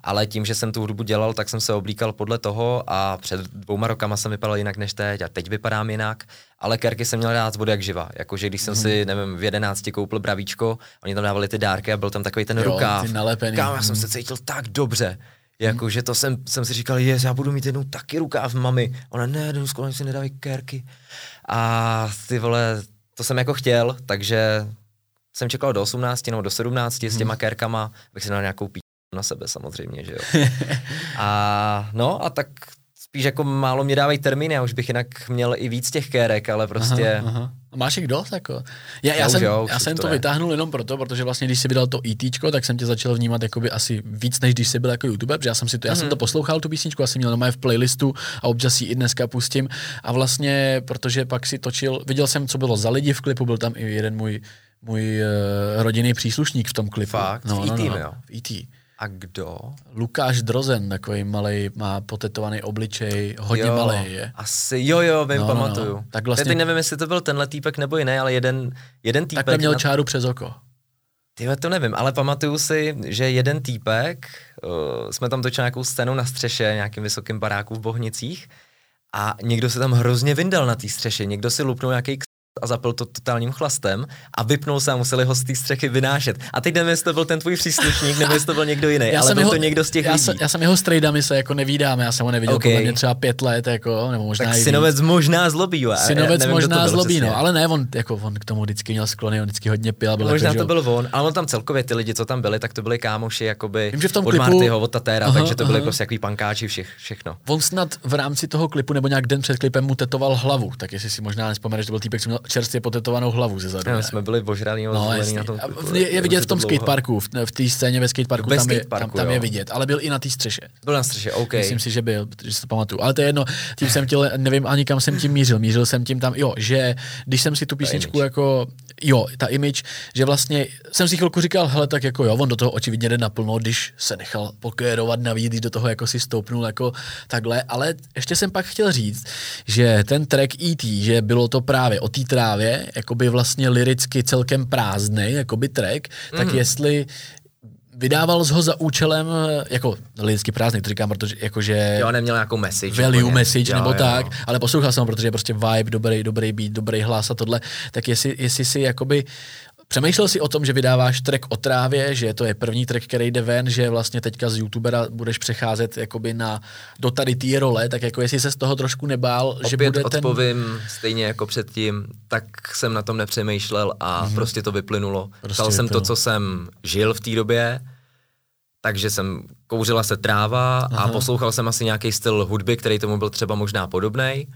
Ale tím, že jsem tu hudbu dělal, tak jsem se oblíkal podle toho a před dvouma rokama jsem vypadal jinak než teď a teď vypadám jinak. Ale kerky jsem měl rád z jak živa. Jakože když jsem hmm. si, nevím, v jedenácti koupil bravíčko, oni tam dávali ty dárky a byl tam takový ten jo, rukáv. Ty nalepený. Kámo, já jsem se cítil tak dobře. Jako, že to jsem, jsem si říkal, jest, já budu mít jednou taky rukáv mami. Ona, ne, skoro si nedávají kerky. A ty vole, to jsem jako chtěl, takže jsem čekal do 18 nebo do 17 s těma hmm. kérkama, bych si dal nějakou na sebe samozřejmě, že jo. A no a tak spíš jako málo mě dávají termíny, já už bych jinak měl i víc těch kérek, ale prostě... Aha, aha. Máš jich dost, jako? Já, já, já jsem, jo, já jsem to, to vytáhnul jenom proto, protože vlastně když jsi vydal to ET, tak jsem tě začal vnímat jakoby asi víc, než když jsi byl jako youtuber, protože já jsem si to, já mm. jsem mhm. to poslouchal, tu písničku, asi měl normálně v playlistu a občas si i dneska pustím. A vlastně, protože pak si točil, viděl jsem, co bylo za lidi v klipu, byl tam i jeden můj, můj uh, rodinný příslušník v tom klipu. Fakt? No, v no, no, no, jo? V ET. A kdo? Lukáš Drozen, takový malý, má potetovaný obličej, hodně jo, malý je. Asi, jo, jo, vím, no, pamatuju. No, no. Tak vlastně... Teď nevím, jestli to byl tenhle týpek nebo jiný, ale jeden, jeden týpek... Takhle měl na... čáru přes oko. Ty to nevím, ale pamatuju si, že jeden týpek, uh, jsme tam točili nějakou scénu na střeše, nějakým vysokým baráku v Bohnicích a někdo se tam hrozně vyndal na té střeše, někdo si lupnul nějaký a zapil to totálním chlastem a vypnul se a museli ho z té střechy vynášet. A teď nevím, jestli to byl ten tvůj příslušník, nebo jestli to byl někdo jiný, já ale byl jeho, to někdo z těch já lidí. Jsem, já jsem jeho strejdami se jako nevídáme, já jsem ho neviděl okay. podle mě třeba pět let, jako, nebo možná tak i synovec víc. možná zlobí, jo. Synovec nevím, možná byl, zlobí, no, ale ne, on, jako, on k tomu vždycky měl sklony, on vždycky hodně pil. Byl možná jako, to byl on, ale on tam celkově ty lidi, co tam byli, tak to byli kámoši, jakoby Vím, že v tom od klipu, Martyho, od Tatéra, aha, takže to byly prostě jaký pankáči, všech, všechno. On snad v rámci toho klipu nebo nějak den před klipem mu tetoval hlavu, tak jestli si možná nespomeneš, to byl týpek, co měl čerstvě potetovanou hlavu ze zadu. No, jsme byli ožralí no, na tom. Je, je vidět v tom skateparku, v, v té scéně ve skateparku, tam, je, tam, tam je vidět, ale byl i na té střeše. Byl na střeše, OK. Myslím si, že byl, protože si to pamatuju. Ale to je jedno, tím jsem chtěl, nevím ani kam jsem tím mířil. Mířil jsem tím tam, jo, že když jsem si tu písničku jako, jo, ta image, že vlastně jsem si chvilku říkal, hele, tak jako jo, on do toho očividně jde naplno, když se nechal pokérovat navíc, když do toho jako si stoupnul jako takhle, ale ještě jsem pak chtěl říct, že ten track E.T., že bylo to právě o té trávě, jako by vlastně liricky celkem prázdný, jako by track, mm. tak jestli vydával ho za účelem, jako lidsky prázdný, to říkám, protože jakože... Jo, neměl nějakou message. Value úplně. message jo, nebo jo, tak, jo. ale poslouchal jsem ho, protože je prostě vibe, dobrý, dobrý beat, dobrý hlas a tohle, tak jestli, jestli si jakoby Přemýšlel jsi o tom, že vydáváš track o trávě, že to je první track, který jde ven, že vlastně teďka z youtubera budeš přecházet jakoby na, do tady té role, tak jako jestli se z toho trošku nebál, Opět že bude odpovím ten... stejně jako předtím, tak jsem na tom nepřemýšlel a mm-hmm. prostě to vyplynulo. Prostě Stal jsem to, co jsem žil v té době, takže jsem kouřila se tráva Aha. a poslouchal jsem asi nějaký styl hudby, který tomu byl třeba možná podobný.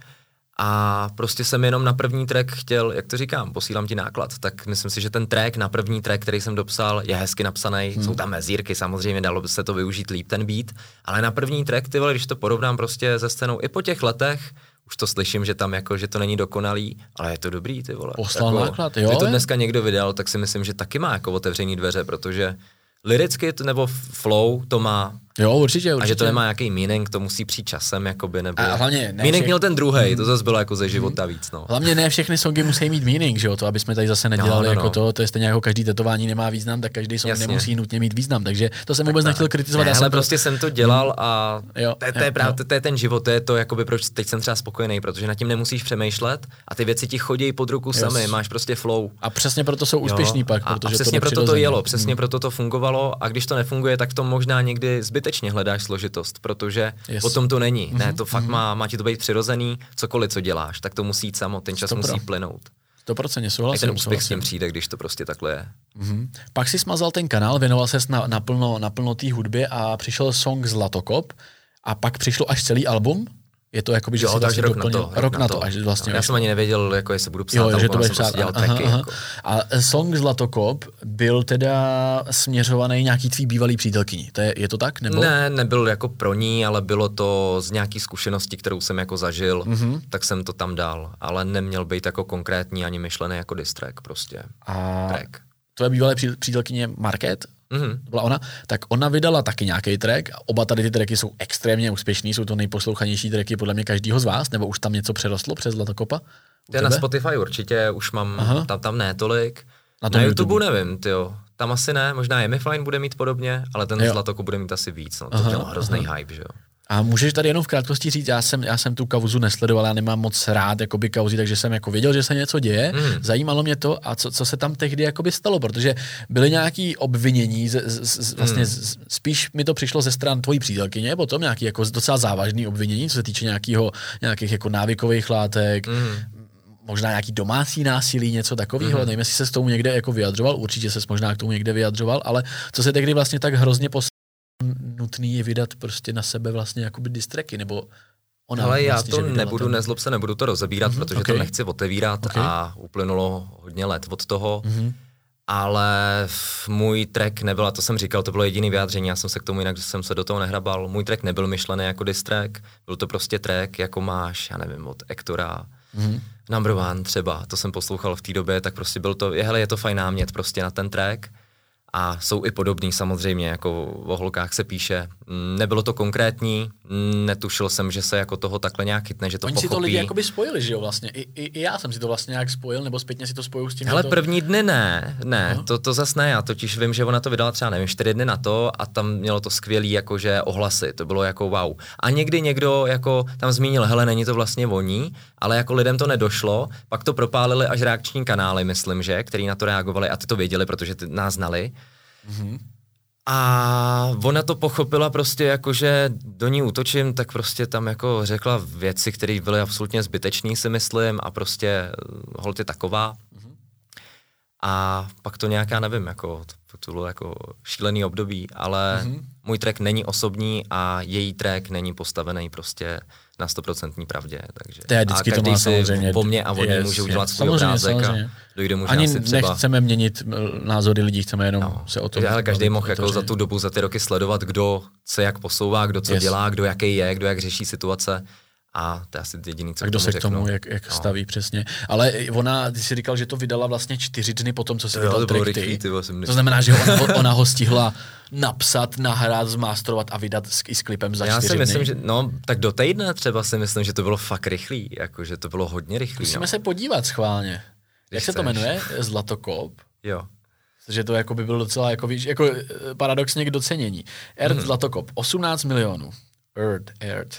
A prostě jsem jenom na první track chtěl, jak to říkám, posílám ti náklad, tak myslím si, že ten track na první track, který jsem dopsal, je hezky napsaný, hmm. jsou tam mezírky, samozřejmě dalo by se to využít líp ten beat, ale na první track, ty vole, když to porovnám prostě se scénou i po těch letech, už to slyším, že tam jako, že to není dokonalý, ale je to dobrý, ty vole. Poslal jako, náklad, jo. Když to dneska někdo vydal, tak si myslím, že taky má jako otevřený dveře, protože liricky nebo flow to má Jo, určitě, určitě. A že to nemá nějaký meaning, to musí přijít časem, jakoby, nebo... A hlavně ne meaning všech... měl ten druhý, hmm. to zase bylo jako ze života víc, no. Hlavně ne všechny songy musí mít meaning, že jo, to aby jsme tady zase nedělali no, no, jako no. to, to je stejně jako každý tetování nemá význam, tak každý song Jasně. nemusí nutně mít význam, takže to jsem tak vůbec nechtěl kritizovat. Ne, ale to... prostě jsem to dělal a jo, to, to, je právě, to, to, je ten život, to je to, jakoby, proč teď jsem třeba spokojený, protože nad tím nemusíš přemýšlet a ty věci ti chodí pod ruku sami, máš prostě flow. A přesně proto jsou úspěšní pak, protože a přesně proto to jelo, přesně hmm. proto to fungovalo a když to nefunguje, tak to možná někdy zbytečně hledáš složitost, protože yes. o tom to není. Mm-hmm. Ne, mhm, to fakt mm-hmm. má, má ti to být přirozený, cokoliv, co děláš, tak to musí jít samo, ten čas musí plynout. To procentně souhlasím. ten úspěch s tím přijde, když to prostě takhle je. Mm-hmm. Pak si smazal ten kanál, věnoval se na, naplno, naplno té hudbě a přišel song Zlatokop a pak přišlo až celý album je to jako by, že jo, si vlastně rok doplnil, na to, rok, na to, až vlastně. No, já jsem ani nevěděl, jako jestli budu psát, jo, že to bude psát, prostě aha, tracky, aha. Jako. A song Zlatokop byl teda směřovaný nějaký tvý bývalý přítelkyni, to je, je to tak? Nebo? Ne, nebyl jako pro ní, ale bylo to z nějaký zkušenosti, kterou jsem jako zažil, mm-hmm. tak jsem to tam dal, ale neměl být jako konkrétní ani myšlený jako distrack prostě. A track. tvoje bývalé přítelkyně Market, mm-hmm. byla ona, tak ona vydala taky nějaký track. Oba tady ty tracky jsou extrémně úspěšní, jsou to nejposlouchanější tracky podle mě každýho z vás, nebo už tam něco přerostlo přes Zlatokopa? Je na Spotify určitě, už mám, Aha. tam, tam ne tolik. Na, na YouTube, YouTube nevím, tyjo. Tam asi ne, možná Emifline bude mít podobně, ale ten jo. Zlatoko bude mít asi víc, no. To aha, měl hrozný aha. hype, že jo. A můžeš tady jenom v krátkosti říct, já jsem, já jsem tu kauzu nesledoval, já nemám moc rád jakoby kauzy, takže jsem jako věděl, že se něco děje, mm. zajímalo mě to a co, co se tam tehdy jakoby stalo, protože byly nějaké obvinění, z, z, z, vlastně mm. z, spíš mi to přišlo ze stran tvojí přítelkyně, potom nějaký jako docela závažný obvinění, co se týče nějakého, nějakých jako návykových látek, mm možná nějaký domácí násilí, něco takového. Mm-hmm. Nevím, jestli se s tomu někde jako vyjadřoval, určitě se možná k tomu někde vyjadřoval, ale co se tehdy vlastně tak hrozně pos nutný je vydat prostě na sebe vlastně jakoby distreky, nebo Ona Ale já vlastně, to nebudu, ten... nezlob se, nebudu to rozebírat, mm-hmm, protože okay. to nechci otevírat okay. a uplynulo hodně let od toho. Mm-hmm. Ale můj track nebyl, a to jsem říkal, to bylo jediný vyjádření, já jsem se k tomu jinak jsem se do toho nehrabal. Můj track nebyl myšlený jako diss track, byl to prostě track, jako máš, já nevím, od Ektora, mm-hmm. Number One třeba, to jsem poslouchal v té době, tak prostě byl to, je, hele, je to fajn námět prostě na ten track a jsou i podobný samozřejmě, jako o holkách se píše. Nebylo to konkrétní, netušil jsem, že se jako toho takhle nějak chytne, že to Oni pochopí. si to lidi jakoby spojili, že jo vlastně. I, i, I, já jsem si to vlastně nějak spojil, nebo zpětně si to spojil s tím. Ale to... první dny ne, ne, no. to, to zas ne, já totiž vím, že ona to vydala třeba, nevím, čtyři dny na to a tam mělo to skvělý jakože ohlasy, to bylo jako wow. A někdy někdo jako tam zmínil, hele, není to vlastně voní, ale jako lidem to nedošlo, pak to propálili až reakční kanály, myslím, že, který na to reagovali a ty to věděli, protože ty nás znali. Mm-hmm. A ona to pochopila prostě jako, že do ní útočím, tak prostě tam jako řekla věci, které byly absolutně zbytečné, si myslím, a prostě eh, holt je taková. Mm-hmm. A pak to nějaká, nevím, jako, to, to bylo jako šílený období, ale mm-hmm. můj track není osobní a její track není postavený prostě na stoprocentní pravdě. Takže. To je vždycky a každý to má si samozřejmě. po mně a on yes, může udělat svůj samozřejmě, obrázek samozřejmě. a dojde možná Ani si třeba... nechceme měnit názory lidí, chceme jenom no, se o tom... Ale každý mohl jako za tu dobu, za ty roky sledovat, kdo se jak posouvá, kdo co yes. dělá, kdo jaký je, kdo jak řeší situace. A to je asi jediný, co A kdo se k tomu, jak, jak no. staví přesně. Ale ona, ty jsi říkal, že to vydala vlastně čtyři dny po tom, co se vydal to, rychlý, ty, to znamená, že ona, ona ho stihla napsat, nahrát, zmástrovat a vydat s, i s klipem za Já si myslím, že no, tak do týdne třeba si myslím, že to bylo fakt rychlý, jako, že to bylo hodně rychlý. Musíme no. se podívat schválně. Když jak chceš. se to jmenuje? Zlatokop? Jo. že to jako by bylo docela jako, víš, jako eh, paradoxně k docenění. Earth hmm. Zlatokop, 18 milionů. Earth, Earth.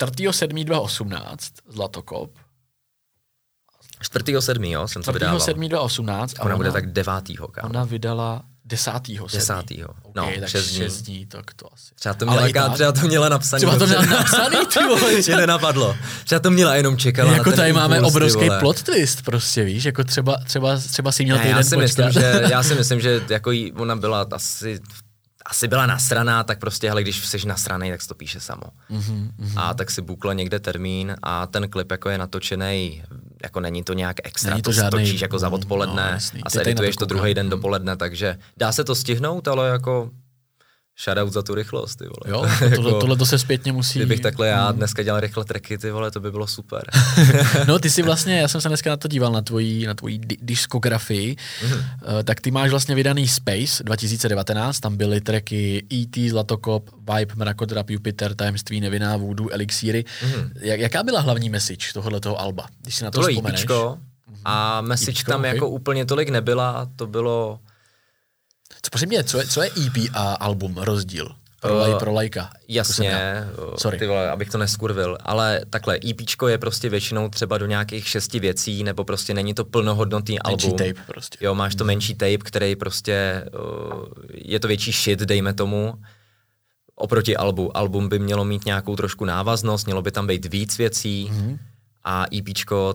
4.7.2018 Zlatokop. 4.7. jo, jsem to vydával. 4.7.2018. Ona, ona bude tak 9. Kámo. Ona vydala desátýho. Desátýho. No, okay, tak šest dní. šest dní, tak to asi. Třeba to měla, tak, třeba to měla napsaný. Třeba to měla napsaný, ty vole. Že nenapadlo. Třeba to měla jenom čekala Jako tady impuls, máme obrovský plot twist, prostě víš, jako třeba, třeba, třeba si měl ne, týden já si počkat. myslím, že, já si myslím, že jako jí, ona byla asi asi byla nasraná, tak prostě, hele, když jsi nasraný, tak se to píše samo. Mm-hmm, A tak si bukla někde termín a ten klip jako je natočený, jako není to nějak extra, není to, to žádný, točíš jako za no, odpoledne no, a se edituješ to druhý den dopoledne, takže dá se to stihnout, ale jako Shoutout za tu rychlost, ty vole. Jo, tohle, jako, tohle to se zpětně musí... Kdybych takhle já hmm. dneska dělal rychle treky, ty vole, to by bylo super. no ty si vlastně, já jsem se dneska na to díval, na tvoji, na tvoji diskografii, mm-hmm. uh, tak ty máš vlastně vydaný Space 2019, tam byly tracky E.T., Zlatokop, Vibe, Mrakodrap, Jupiter, Tajemství, Nevinná, Voodoo, Elixíry. Mm-hmm. Jak, jaká byla hlavní message tohoto alba, když si na to Tohle vzpomeneš? Jípičko, a message Jípičko, tam okay. jako úplně tolik nebyla, to bylo co prosím mě, co je, co je EP a album rozdíl? Pro, laj, pro lajka. Jako jasně, Sorry. Ty vole, abych to neskurvil, ale takhle, EP je prostě většinou třeba do nějakých šesti věcí, nebo prostě není to plnohodnotný menší album. tape prostě. Jo, máš to mm. menší tape, který prostě, je to větší shit, dejme tomu, oproti albu. Album by mělo mít nějakou trošku návaznost, mělo by tam být víc věcí, mm a EP,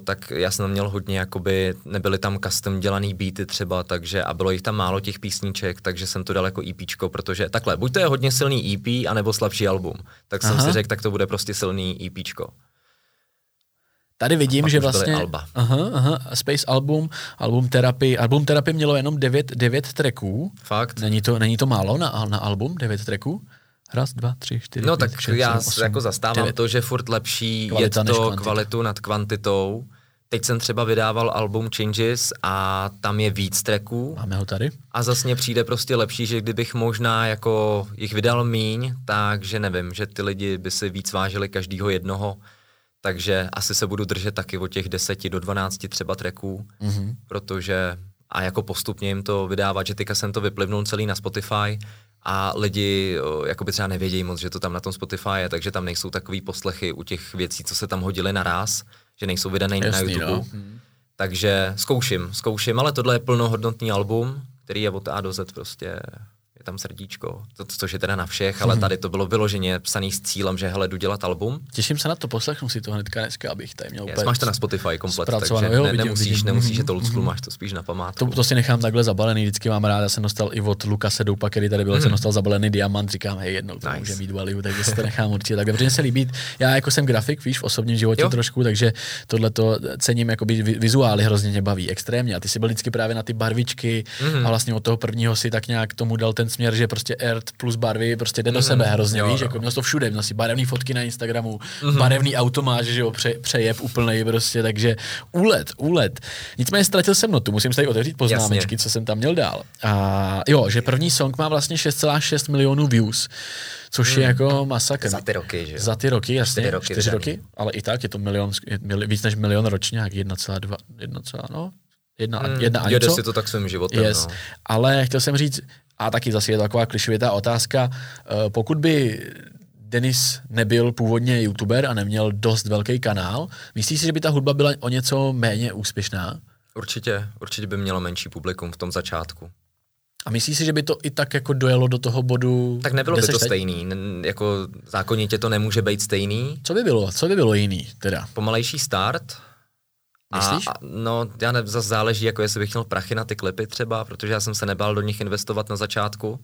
tak já jsem tam měl hodně, jakoby nebyly tam custom dělaný beaty třeba, takže a bylo jich tam málo těch písniček, takže jsem to dal jako EP, protože takhle, buď to je hodně silný EP, anebo slabší album. Tak Aha. jsem si řekl, tak to bude prostě silný EP. Tady vidím, že vlastně... Alba. Aha, aha, Space Album, Album Therapy. Album Therapy mělo jenom devět, devět tracků. Fakt? Není to, není to málo na, na album, devět tracků? Raz, dva, tři, čtyři, No pět, tak šest, já osm, jako zastávám devět. to, že furt lepší je to kvalitu nad kvantitou. Teď jsem třeba vydával album Changes a tam je víc tracků. Máme ho tady. A zase mně přijde prostě lepší, že kdybych možná jako jich vydal míň, takže nevím, že ty lidi by si víc vážili každýho jednoho. Takže asi se budu držet taky od těch 10 do 12 třeba tracků, mm-hmm. protože a jako postupně jim to vydávat, že teďka jsem to vyplivnul celý na Spotify a lidi jakoby třeba nevědějí moc, že to tam na tom Spotify je, takže tam nejsou takový poslechy u těch věcí, co se tam hodily naraz, že nejsou vydané na YouTube. No. Takže zkouším, zkouším, ale tohle je plnohodnotný album, který je od A do Z prostě tam srdíčko, to, což je teda na všech, ale mhm. tady to bylo vyloženě psaný s cílem, že hele, jdu dělat album. Těším se na to, poslechnu si to hnedka dneska, abych tady měl yes, Máš to na Spotify komplet, takže jo, ne, vidím, nemusíš, vidím. nemusíš je to old school, máš to spíš na památku. To, to, si nechám takhle zabalený, vždycky mám rád, já jsem dostal i od Lukase Doupa, který tady byl, mm. jsem dostal zabalený diamant, říkám, hej, jednou to nice. může mít value, takže si to nechám určitě. Tak protože se líbí, já jako jsem grafik, víš, v osobním životě jo. trošku, takže tohle to cením, jako vizuály hrozně mě baví, extrémně. A ty jsi byl vždycky právě na ty barvičky mm. a vlastně od toho prvního si tak nějak tomu dal ten směr, že prostě art plus barvy prostě jde do sebe mm-hmm. hrozně, jo, víš, jo. jako měl to všude, měl si barevné fotky na Instagramu, mm-hmm. barevný auto máš, že jo, pře, přejeb úplnej prostě, takže úlet, úlet. Nicméně ztratil jsem notu, musím se tady otevřít poznámečky, Jasně. co jsem tam měl dál. A jo, že první song má vlastně 6,6 milionů views, což hmm. je jako masakr. Za ty roky, že jo? Za ty roky, jasně. Čtyři roky, čtyři roky ale i tak je to milion, je mili, víc než milion ročně, jak 1,2, 1, no, jedna, hmm, jedna a něco. si to tak svým životem, yes. no. Ale chtěl jsem říct, a taky zase je to taková klišovitá otázka, uh, pokud by Denis nebyl původně youtuber a neměl dost velký kanál, myslíš si, že by ta hudba byla o něco méně úspěšná? Určitě, určitě by mělo menší publikum v tom začátku. A myslíš si, že by to i tak jako dojelo do toho bodu? Tak nebylo by to teď? stejný, N- jako zákonitě to nemůže být stejný. Co by bylo? Co by bylo jiný teda? Pomalejší start, Myslíš? A, no, já ne, zase záleží, jako jestli bych měl prachy na ty klipy třeba, protože já jsem se nebál do nich investovat na začátku.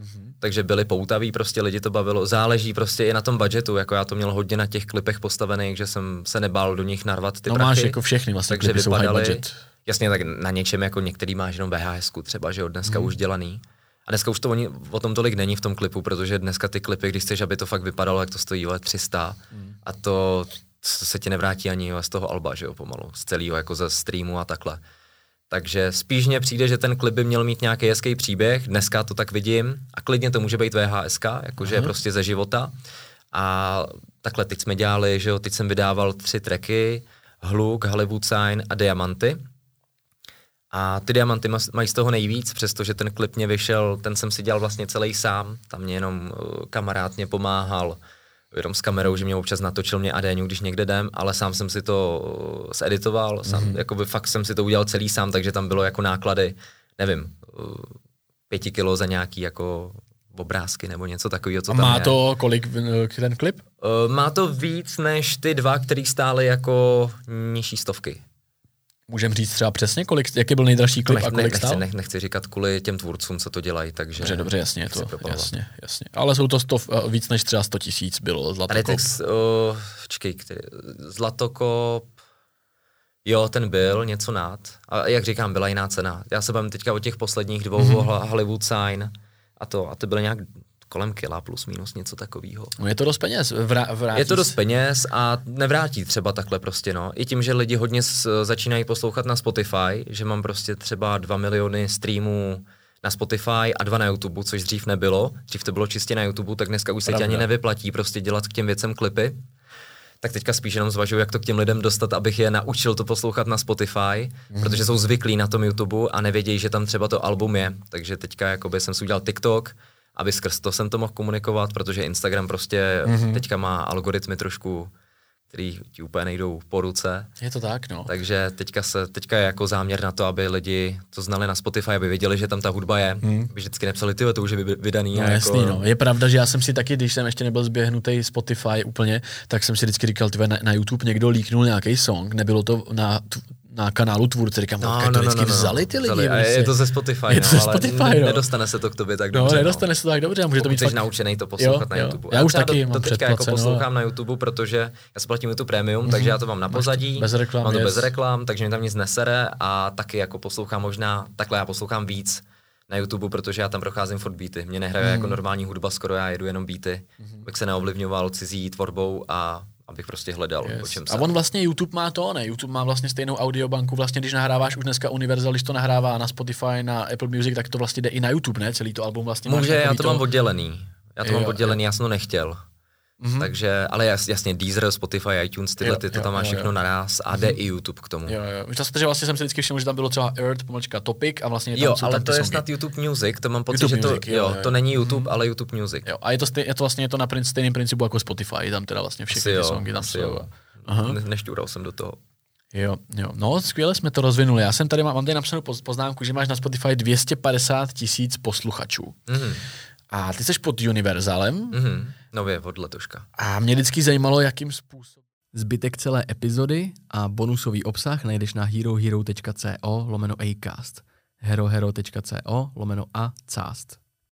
Mm-hmm. Takže byli poutaví, prostě lidi to bavilo. Záleží prostě i na tom budgetu, jako já to měl hodně na těch klipech postavených, že jsem se nebál do nich narvat ty no, prachy. máš jako všechny vlastně takže klipy vypadaly, jsou high budget. Jasně, tak na něčem jako některý máš jenom VHS třeba, že od dneska mm. už dělaný. A dneska už to oni, o tom tolik není v tom klipu, protože dneska ty klipy, když chceš, aby to fakt vypadalo, jak to stojí let 300 mm. a to se ti nevrátí ani z toho alba, že jo, pomalu, z celého jako ze streamu a takhle. Takže spíš mně přijde, že ten klip by měl mít nějaký hezký příběh, dneska to tak vidím a klidně to může být VHS, jakože je prostě ze života. A takhle teď jsme dělali, že jo, teď jsem vydával tři tracky, Hluk, Hollywood Sign a Diamanty. A ty diamanty mají z toho nejvíc, přestože ten klip mě vyšel, ten jsem si dělal vlastně celý sám, tam mě jenom uh, kamarád mě pomáhal, jenom s kamerou, že mě občas natočil mě Adéňu, když někde jdem, ale sám jsem si to uh, zeditoval, sám, mm-hmm. jakoby fakt jsem si to udělal celý sám, takže tam bylo jako náklady, nevím, uh, pěti kilo za nějaký jako obrázky nebo něco takového, co A tam má je. to kolik ten klip? Má to víc než ty dva, který stály jako nižší stovky. Můžeme říct třeba přesně, kolik, jaký byl nejdražší klip nech, a kolik nechci, stál? Nech, nechci říkat kvůli těm tvůrcům, co to dělají, takže... Dobře, dobře, jasně, to, jasně, jasně. Ale jsou to sto, eh, víc než třeba 100 tisíc bylo Zlatokop. Tady text, uh, čekej, který, Zlatokop, jo, ten byl něco nad. A jak říkám, byla jiná cena. Já se bavím teďka o těch posledních dvou mm-hmm. Hollywood Sign a to, a to bylo nějak kolem kila plus minus něco takového. No je to dost peněz. Vrá, je to dost peněz a nevrátí třeba takhle prostě, no. I tím, že lidi hodně s, začínají poslouchat na Spotify, že mám prostě třeba 2 miliony streamů na Spotify a dva na YouTube, což dřív nebylo. Dřív to bylo čistě na YouTube, tak dneska už se ti ani nevyplatí prostě dělat k těm věcem klipy. Tak teďka spíš jenom zvažuji, jak to k těm lidem dostat, abych je naučil to poslouchat na Spotify, mm. protože jsou zvyklí na tom YouTube a nevědějí, že tam třeba to album je. Takže teďka jakoby jsem si udělal TikTok, aby skrz to jsem to mohl komunikovat, protože Instagram prostě mm-hmm. teďka má algoritmy trošku, který ti úplně nejdou po ruce. Je to tak, no. Takže teďka, se, teďka je jako záměr na to, aby lidi to znali na Spotify, aby věděli, že tam ta hudba je, mm. aby vždycky nepsali, ty to už je vydaný. No, a jasný, jako... no. Je pravda, že já jsem si taky, když jsem ještě nebyl zběhnutý Spotify úplně, tak jsem si vždycky říkal, tyve, na, na YouTube někdo líknul nějaký song, nebylo to na na kanálu tvůrce, říkám, no, no, no, no, no, vzali ty lidi. Vzali. A je to ze Spotify, je to no, ze Spotify, ale no. nedostane se to k tobě tak no, dobře. No, nedostane se to tak dobře, a může to být fakt... naučený to poslouchat jo, na YouTube. Já, já už taky to, to teďka jako poslouchám na YouTube, protože já si platím YouTube Premium, mm-hmm. takže já to mám na pozadí, bez reklam, mám to yes. bez reklam, takže mi tam nic nesere a taky jako poslouchám možná, takhle já poslouchám víc na YouTube, protože já tam procházím furt beaty. Mě nehraje mm. jako normální hudba, skoro já jedu jenom beaty, mm. abych se neovlivňoval cizí tvorbou a abych prostě hledal, yes. o čem A on vlastně YouTube má to, ne? YouTube má vlastně stejnou audiobanku, vlastně když nahráváš už dneska Universal, když to nahrává na Spotify, na Apple Music, tak to vlastně jde i na YouTube, ne? Celý to album vlastně Může, já to, to mám oddělený. Já to jo, mám oddělený, jo. já jsem to nechtěl. Mm-hmm. Takže, ale jas, jasně, Deezer, Spotify, iTunes, tyhle, ty, to jo, tam máš všechno jo. naraz a mm-hmm. jde i YouTube k tomu. Jo, jo. Často, že vlastně jsem si vždycky všiml, že tam bylo třeba Earth, pomlčka Topic a vlastně tam Jo, jsou ale tam to je songy. snad YouTube Music, to mám pocit, YouTube že to, music, jo, jo, jo, to není YouTube, mm-hmm. ale YouTube Music. Jo, a je to, stej, je to vlastně je to na prin, stejném principu jako Spotify, tam teda vlastně všechny ty songy tam jsou. Aha. Ne, nešťural jsem do toho. Jo, jo. No, skvěle jsme to rozvinuli. Já jsem tady, mám tady napsanou poznámku, že máš na Spotify 250 tisíc posluchačů. Mm-hmm. A ty jsi pod Univerzalem. Mm-hmm. Nově od letoška. A mě vždycky zajímalo, jakým způsobem. Zbytek celé epizody a bonusový obsah najdeš na herohero.co lomeno acast herohero.co lomeno a cast.